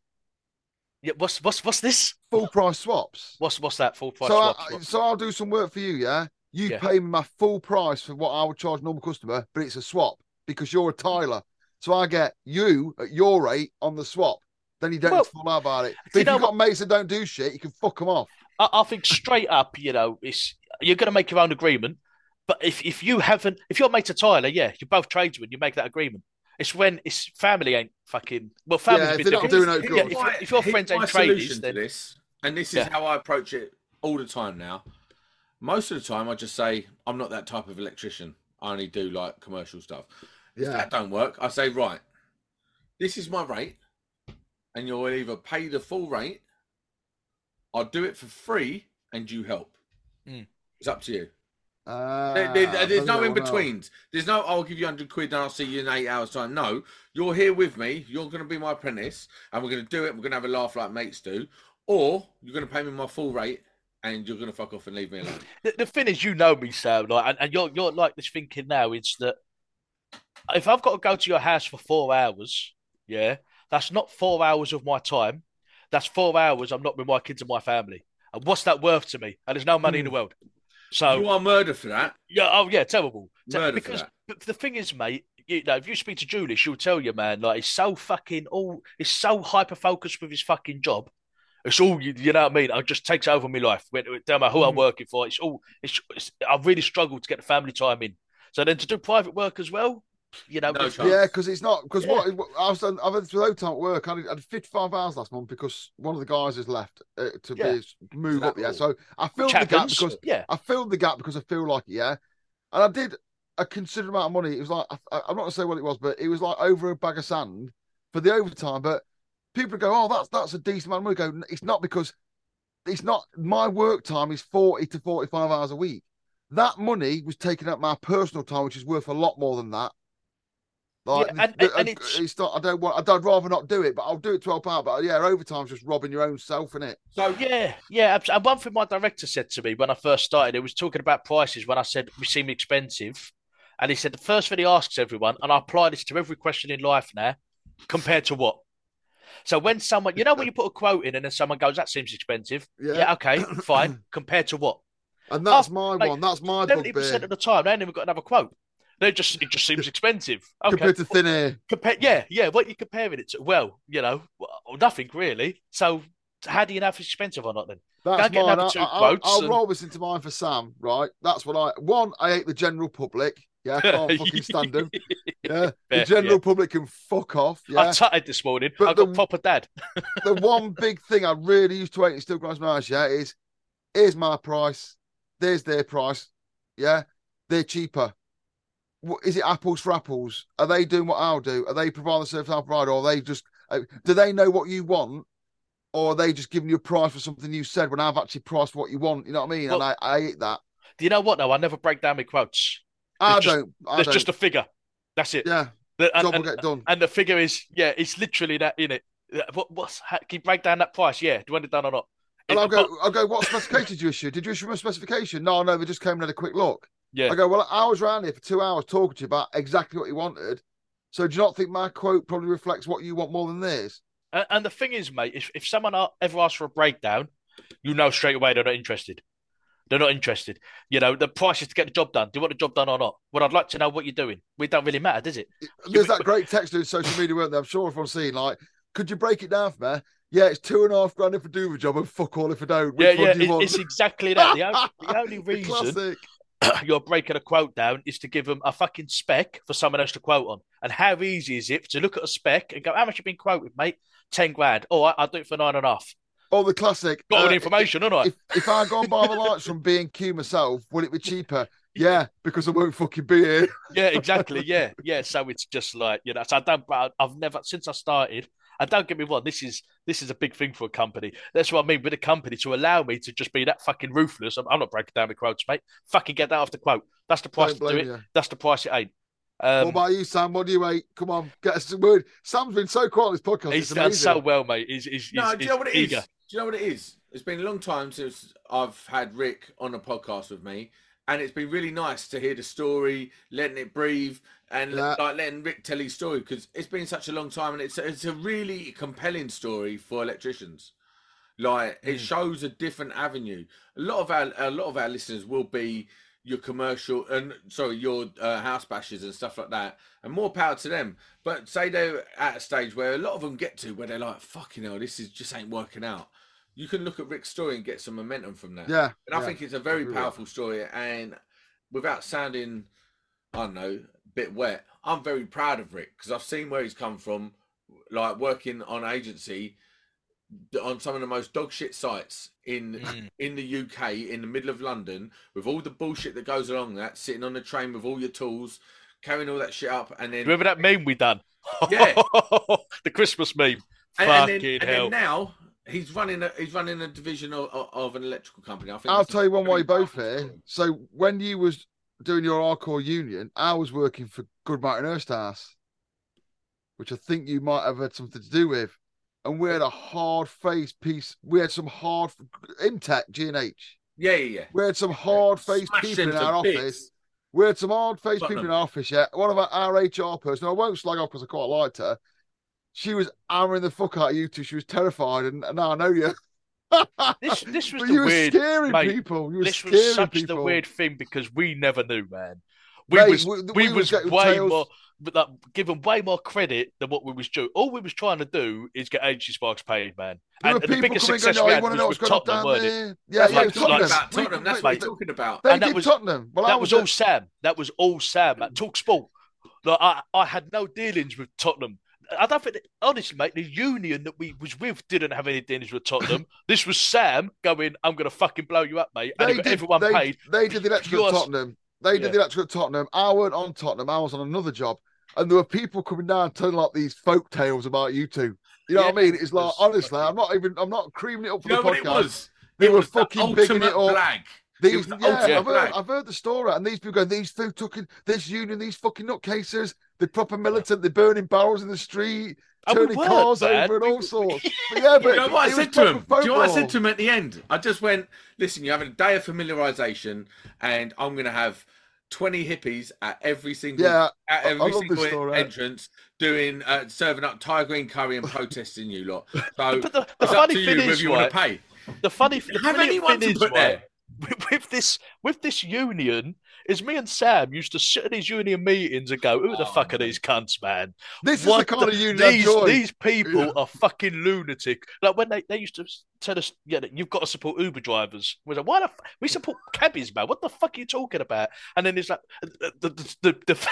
Yeah, what's what's what's this? Full price swaps. What's what's that full price? so, swap? I, so I'll do some work for you, yeah. You Yeah. pay me my full price for what I would charge normal customer, but it's a swap because you're a mm. tiler. So I get you at your rate on the swap. Then you don't Well, have to fall out about it. do But you if know you've got mates that don't do shit, you can fuck them off. I, I think straight up, you know, it's you're going to make your own agreement. But if, if you haven't, if you're mate to tiler, yeah, you're both tradesmen, you make that agreement. It's when it's family ain't fucking well, family's Yeah, a if bit they're not different. doing no Here's good. Yeah, if, if your friends ain't solution tradies, to then this, and this is Yeah. how I approach it all the time now. Most of the time, I just say I'm not that type of electrician. I only do like commercial stuff. If Yeah. that don't work, I say right. This is my rate, and you'll either pay the full rate, I'll do it for free, and you help. Mm. It's up to you. Uh, There- there- I there's no in betweens. There's no, I'll give you 100 quid and I'll see you in eight hours' time. No, you're here with me. You're going to be my apprentice and we're going to do it. We're going to have a laugh like mates do. Or you're going to pay me my full rate and you're going to fuck off and leave me alone. the, the thing is, you know me, Sam, like, and, and you're you're like this thinking now. is that if I've got to go to your house for four hours, yeah, that's not four hours of my time. That's four hours I'm not with my kids and my family. And what's that worth to me? And there's no money in the hmm. world. So you are murder for that. Yeah, oh yeah, terrible. Te- Murder for because that. but the thing is, mate, you know, if you speak to Julie, she'll tell you, man, like he's so fucking all he's so hyper focused with his fucking job. It's all you, you know what I mean. It just takes over my life. It don't matter who I'm Mm. working for. It's all. It's, it's. I've really struggled to get the family time in. So then to do private work as well, you know, No it's- Yeah, because it's not because Yeah. what I was done. I've had through overtime at work. I did, I did 55 hours last month because one of the guys has left uh, to Yeah. be, move up. Yeah, so I filled which the gap because yeah, I filled the gap because I feel like yeah. And I did a considerable amount of money. It was like, I, I'm not going to say what it was, but it was like over a bag of sand for the overtime. But people go, oh, that's that's a decent amount of money. Go, it's not because it's not my work time is 40 to 45 hours a week. That money was taken up my personal time, which is worth a lot more than that. Like, Yeah, and- and- and uh, it's- not. I don't want. I'd, I'd rather not do it, but I'll do it to help out. But yeah, overtime's just robbing your own self, in it. So yeah, yeah. And one thing my director said to me when I first started, it was talking about prices. When I said we seem expensive, and he said the first thing he asks everyone, and I apply this to every question in life now, compared to what? So when someone, you know, when you put a quote in and then someone goes, "That seems expensive," Yeah. yeah, okay, fine. compared to what? And that's Oh, my like, one. That's my Seventy percent of the time, they ain't even got another quote. They just it just seems expensive. Okay, compared to thin air. compare, yeah, yeah. What you comparing it to? Well, you know, nothing really. So how do you know if it's expensive or not? Then That's mine. I, two I, quotes I'll and- roll this into mine for Sam, right? That's what I one. I hate the general public. Yeah, I can't fucking stand them. Yeah, the general yeah. public can fuck off. I Yeah, tutted this morning. But I got the- proper dad. the one big thing I really used to hate and still grinds my eyes. Yeah, is here's my price. There's their price. Yeah, they're cheaper. What, is it apples for apples? Are they doing what I'll do? Are they providing the service I'll provide, or are they just? Uh, do they know what you want? Or are they just giving you a price for something you said when I've actually priced what you want? You know what I mean? Well- and I, I hate that. Do you know what though? I never break down my quotes I There's just- don't. I There's don't. just a figure. That's it. yeah, The- and, job will and- get done. and the figure is, yeah, it's literally that in it. What, what's how, can you break down that price? Yeah, do you want it done or not? And It- I'll go. but- I'll go. What specification did you issue? Did you issue a specification? No, no. They just came and had a quick look. yeah, I go. Well, I was around here for two hours talking to you about exactly what you wanted. So do you not think my quote probably reflects what you want more than theirs? And, and the thing is, mate, if, if someone ever asks for a breakdown, you know straight away they're not interested. They're not interested. You know, the price is to get the job done. Do you want the job done or not? Well, I'd like to know what you're doing. We don't really matter, does it? There's that great text in social media, weren't there? I'm sure everyone's seen. Like, could you break it down for me? Yeah, it's two and a half grand if I do the job and fuck all if I don't. Which yeah, one yeah, do you it- want? it's exactly that. The only, the only reason you're breaking a quote down is to give them a fucking spec for someone else to quote on. And how easy is it to look at a spec and go, "How much you been quoted, mate? Ten grand. Oh, I'll do it for nine and a half. Oh, the classic. Got all uh, the information, haven't I? If, if I go and buy the lights from B and Q myself, will it be cheaper? Yeah, because I won't fucking be here. yeah, exactly. Yeah, yeah. So it's just like you know. So I don't. I- I've never since I started. And don't get me wrong. This is this is a big thing for a company. That's what I mean with a company to allow me to just be that fucking ruthless. I'm, I'm not breaking down the quotes, mate. Fucking get that off the quote. That's the price Don't to do it. you. That's the price it ain't. Um, what about you, Sam? What do you hate? Come on, get us some word. Sam's been so quiet on this podcast. he's It's done amazing. so well, mate. He's, he's, No, he's, do you know what it he's is? Do you know what it is? It's been a long time since I've had Rick on a podcast with me, and it's been really nice to hear the story, letting it breathe, and Yeah. like letting Rick tell his story because it's been such a long time, and it's it's a really compelling story for electricians. Like it Mm. shows a different avenue. A lot of our a lot of our listeners will be your commercial and sorry your uh, house bashers and stuff like that, and more power to them. But say they're at a stage where a lot of them get to where they're like, "Fucking hell, this is just ain't working out." You can look at Rick's story and get some momentum from that. Yeah, and I yeah. think it's a very agree with powerful story. And without sounding, I don't know, a bit wet, I'm very proud of Rick because I've seen where he's come from, like working on agency on some of the most dog shit sites in Mm. in the UK in the middle of London with all the bullshit that goes along that sitting on the train with all your tools carrying all that shit up and then Remember that meme we done? Yeah. the Christmas meme. and, and Fucking then, and hell. then now he's running a he's running a division of, of, an electrical company I think I'll tell you one way both here. So when you was doing your hardcore union, I was working for Good Martin Ersthouse, which I think you might have had something to do with. And we had a hard faced piece. We had some hard Imtech G and H. yeah yeah yeah We had some hard faced Smash people in our bits. office. We had some hard faced people in our office. Yeah, one of our, our HR person. I won't slag off because I quite liked her. She was hammering the fuck out of you two. She was terrified, and, and now I know you. This this was but the you were weird. scaring mate, people. You were This scaring was such people. the weird thing because we never knew, man. We Mate, was we- we, we was was way tails- more, but like, given way more credit than what we was doing. All we was trying to do is get agency sparks paid, man. There And, and the biggest success going, we oh, had want was to know with what's going on Tottenham, down weren't it? Yeah, yeah, like- it was Tottenham. like- about Tottenham that's what we're talking about They And that was- Tottenham. Well, I That was all Sam. That was all Sam. At Talk Sport. Like, I, I had no dealings with Tottenham. I don't think, honestly, mate, the union that we was with didn't have any dealings with Tottenham. this was Sam going, "I'm going to fucking blow you up, mate," and They he did, everyone they, paid. They did the electrical at Yours- Tottenham. They did Yeah. the electrical at Tottenham. I weren't on Tottenham. I was on another job. And there were people coming down telling like these folk tales about you two. You know what I mean? It's like it honestly, fucking- I'm not even I'm not creaming it up for you know the what it podcast. was They It were was the fucking bigging it ultimate up. blag. These, was the yeah, I've heard, flag. I've heard the story, and these people going, these food took this union, these fucking nutcases, they're proper militant, they're burning barrels in the street, And turning weren't, cars man. over and all sorts. But yeah, but you know what I said to him? Do you know what I said to him at the end? I just went, listen, you're having a day of familiarization, and I'm going to have 20 hippies at every single Yeah, at I- I every single story. entrance doing uh, serving up Thai green curry and protesting you lot. So But the, the it's up funny to you thing whether is, you right, want to pay. the funny, the Have anyone thing to put right, there? With, with this with this union is me and Sam used to sit at these union meetings and go, "Who the Oh, fuck are these cunts, man? this is What the kind the- of union These these people Yeah. are fucking lunatic." Like when they, they used to tell us, "Yeah, you've got to support Uber drivers." We're like, "Why the f- we support cabbies, man? What the fuck are you talking about?" And then it's like uh, the the the, the,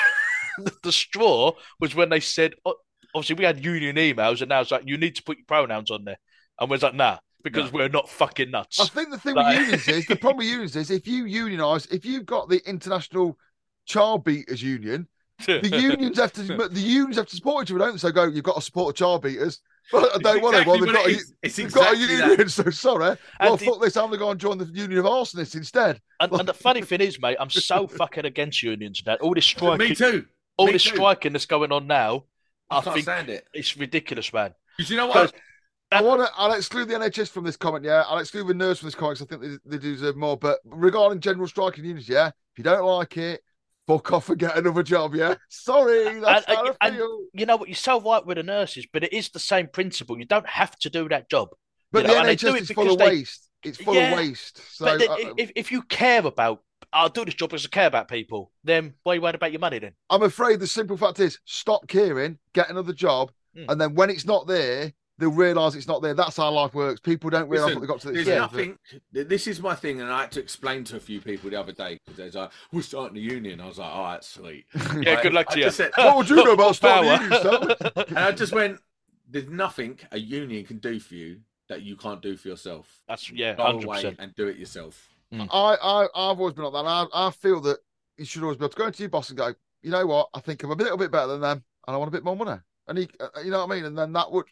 the, the straw was when they said, oh, "Obviously, we had union emails, and now it's like you need to put your pronouns on there," and we're like, "Nah." Because we're not fucking nuts. I think the thing Like- with unions is the problem with unions is if you unionise, if you've got the international child beaters union, the unions have to the unions have to support each other, don't they? So go, you've got to support the child beaters. But I don't want to. exactly Well, they've got, it a, is. It's they've got a union, that. so sorry. And Well, the- fuck this. I'm going to go and join the union of arsonists instead. And, and the funny thing is, mate, I'm so fucking against unions now. All this striking, Me too. all Me this too. striking that's going on now, I I can't think stand it. it's ridiculous, man. Because you know what? I want to. I'll exclude the NHS from this comment. Yeah, I'll exclude the nurse from this comment. I think they, they deserve more. But regarding general striking unions, yeah, if you don't like it, fuck off and get another job. Yeah, sorry, that's And- how I feel. You know what? You're so right with the nurses, but it is the same principle. You don't have to do that job. But you know, the they do NHS is full of they- waste. It's full Yeah, of waste. So but the- uh, if, if you care about, I'll do this job because I care about people, then why are you worried about your money then? I'm afraid the simple fact is stop caring, get another job, Mm. and then when it's not there, they'll realise it's not there. That's how life works. People don't realise Listen, what they got to There's this stage. nothing. This is my thing, and I had to explain to a few people the other day because they're like, "We're starting a union." I was like, "All right, sweet." Yeah, Right? good luck I to you. said- What would you know about starting a union, son? and I just went, "There's nothing a union can do for you that you can't do for yourself. That's yeah, Go hundred away and do it yourself." I, I, I've always been like that. and I, I feel that you should always be able to go into your boss and go, you know what? I think I'm a little bit better than them, and I want a bit more money. And he, uh, you know what I mean? And then that would.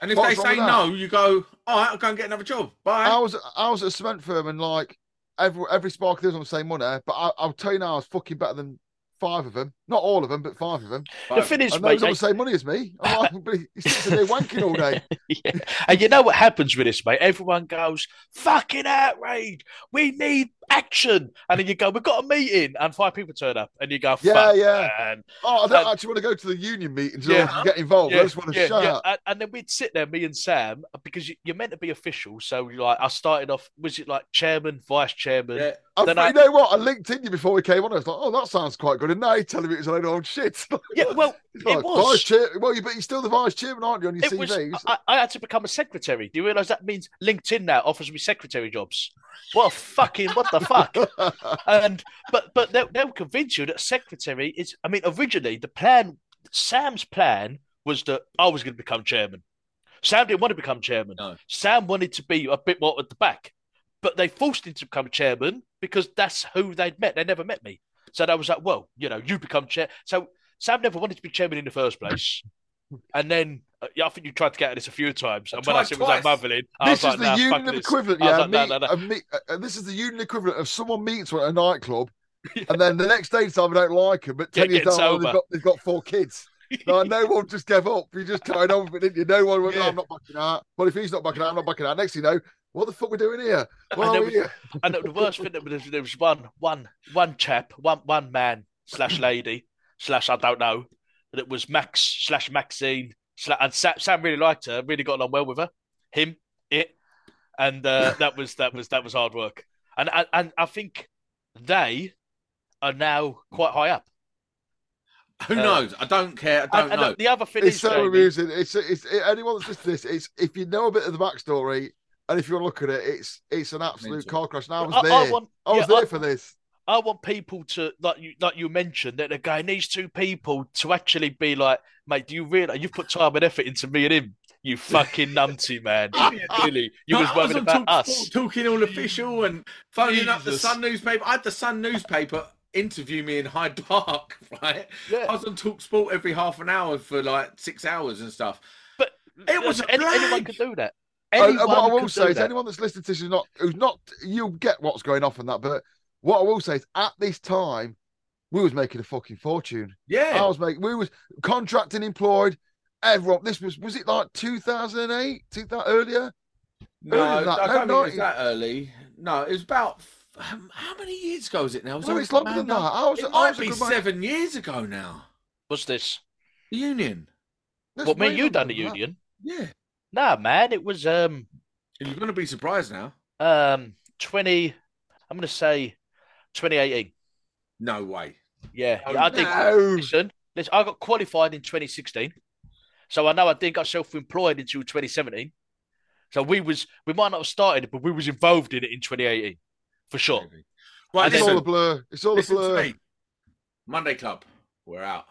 And if What's they say no, you go, "All right, I'll go and get another job." Bye. I was, I was at a cement firm, and like every every spark is on the same money. But I, I'll tell you now, I was fucking better than five of them. Not all of them, but five of them. The thing is, And mate, those on the same money as me. I'm like, but he- he sits in there wanking all day. yeah. And you know what happens with this, mate? Everyone goes, fucking outrage. We need action. And then you go, we've got a meeting. And five people turn up. And you go, fuck, Yeah, yeah. man. Oh, I don't Um, actually want to go to the union meetings yeah. or get involved. I just want to yeah, shut yeah. up. And, and then we'd sit there, me and Sam, because you, you're meant to be official. So, like, I started off, was it like chairman, vice chairman? Yeah. I, Then you I- know what? I linked in you before we came on. I was like, oh, that sounds quite good. And now you're telling me it's a load of old shit. Yeah, well, It's it like, was. Vice chair. Well, you, but you're still the vice chairman, aren't you, on your It was, CVs? I, I had to become a secretary. Do you realise that means LinkedIn now offers me secretary jobs? What a fucking what the fuck? And but but they'll, they'll convince you that secretary is. I mean, originally the plan, Sam's plan was that I was going to become chairman. Sam didn't want to become chairman. No. Sam wanted to be a bit more at the back, but they forced him to become chairman because that's who they'd met. They never met me, so I was like, well, you know, you become chair. So Sam never wanted to be chairman in the first place. And then uh, yeah, I think you tried to get at this a few times. And when I said it was like this is like, the nah, union of this. equivalent, yeah. like, meet- no. of meet- uh, this is the union equivalent of someone meets at a nightclub, and then the next day time I don't like him, but Yeah, ten years down they've got, they've got four kids. No, no one just gave up. You just carried on with it, didn't you? No one went, "No, I'm not backing out. Well, if he's not backing out, I'm not backing out. Next thing you know, what the fuck we doing here? Why And we? And the worst thing that was there was one one one chap, one one man slash lady slash I don't know, that was Max slash Maxine slash, and Sam, Sam really liked her, really got along well with her. Him, it, and uh, that was that was that was hard work. And and, and I think they are now quite high up. Who Uh, knows? I don't care. I don't And, and know. the, the other thing It's is, so Jamie, amusing. It's, it's it, anyone that's listening to this. It's if you know a bit of the backstory and if you want to look at it, it's it's an absolute car crash. And I was I, there. I want, I was yeah, there I- for this. I want people to like you like you mentioned that they're going these two people to actually be like, mate, do you realize you've put time and effort into me and him? You fucking numpty man. really. You was I worried about Talk us. Talking all official and phoning up the Sun newspaper. I had the Sun newspaper interview me in Hyde Park, right? I Yeah. was on Talk Sport every half an hour for like six hours and stuff. But It was a any, anyone could do that. Oh, oh, and- Anyone and what I will could say is, that. anyone that's listening to this is not who's not you'll get what's going off in that. But what I will say is, at this time, we was making a fucking fortune. Yeah, I was making we was contracting, employed. Everyone, this was was it like 2008, 2000 earlier? No, earlier than that. I No, don't think it was that early. No, it was about um, how many years ago is it now? Was No, it's longer than that. I was, It I might was be good man. seven years ago now. What's this? The union. That's What me and you done the than that. union? Yeah. Nah, man, it was um You're going to be surprised now. um twenty. I'm gonna say 2018. No way. Yeah, Oh, yeah, I think. no. Listen, listen, I got qualified in 2016, so I know I didn't get self-employed until 2017. So we was we might not have started but we was involved in it in 2018 for sure. Right, It's And all listen, a blur. It's all a blur. Monday Club. We're out.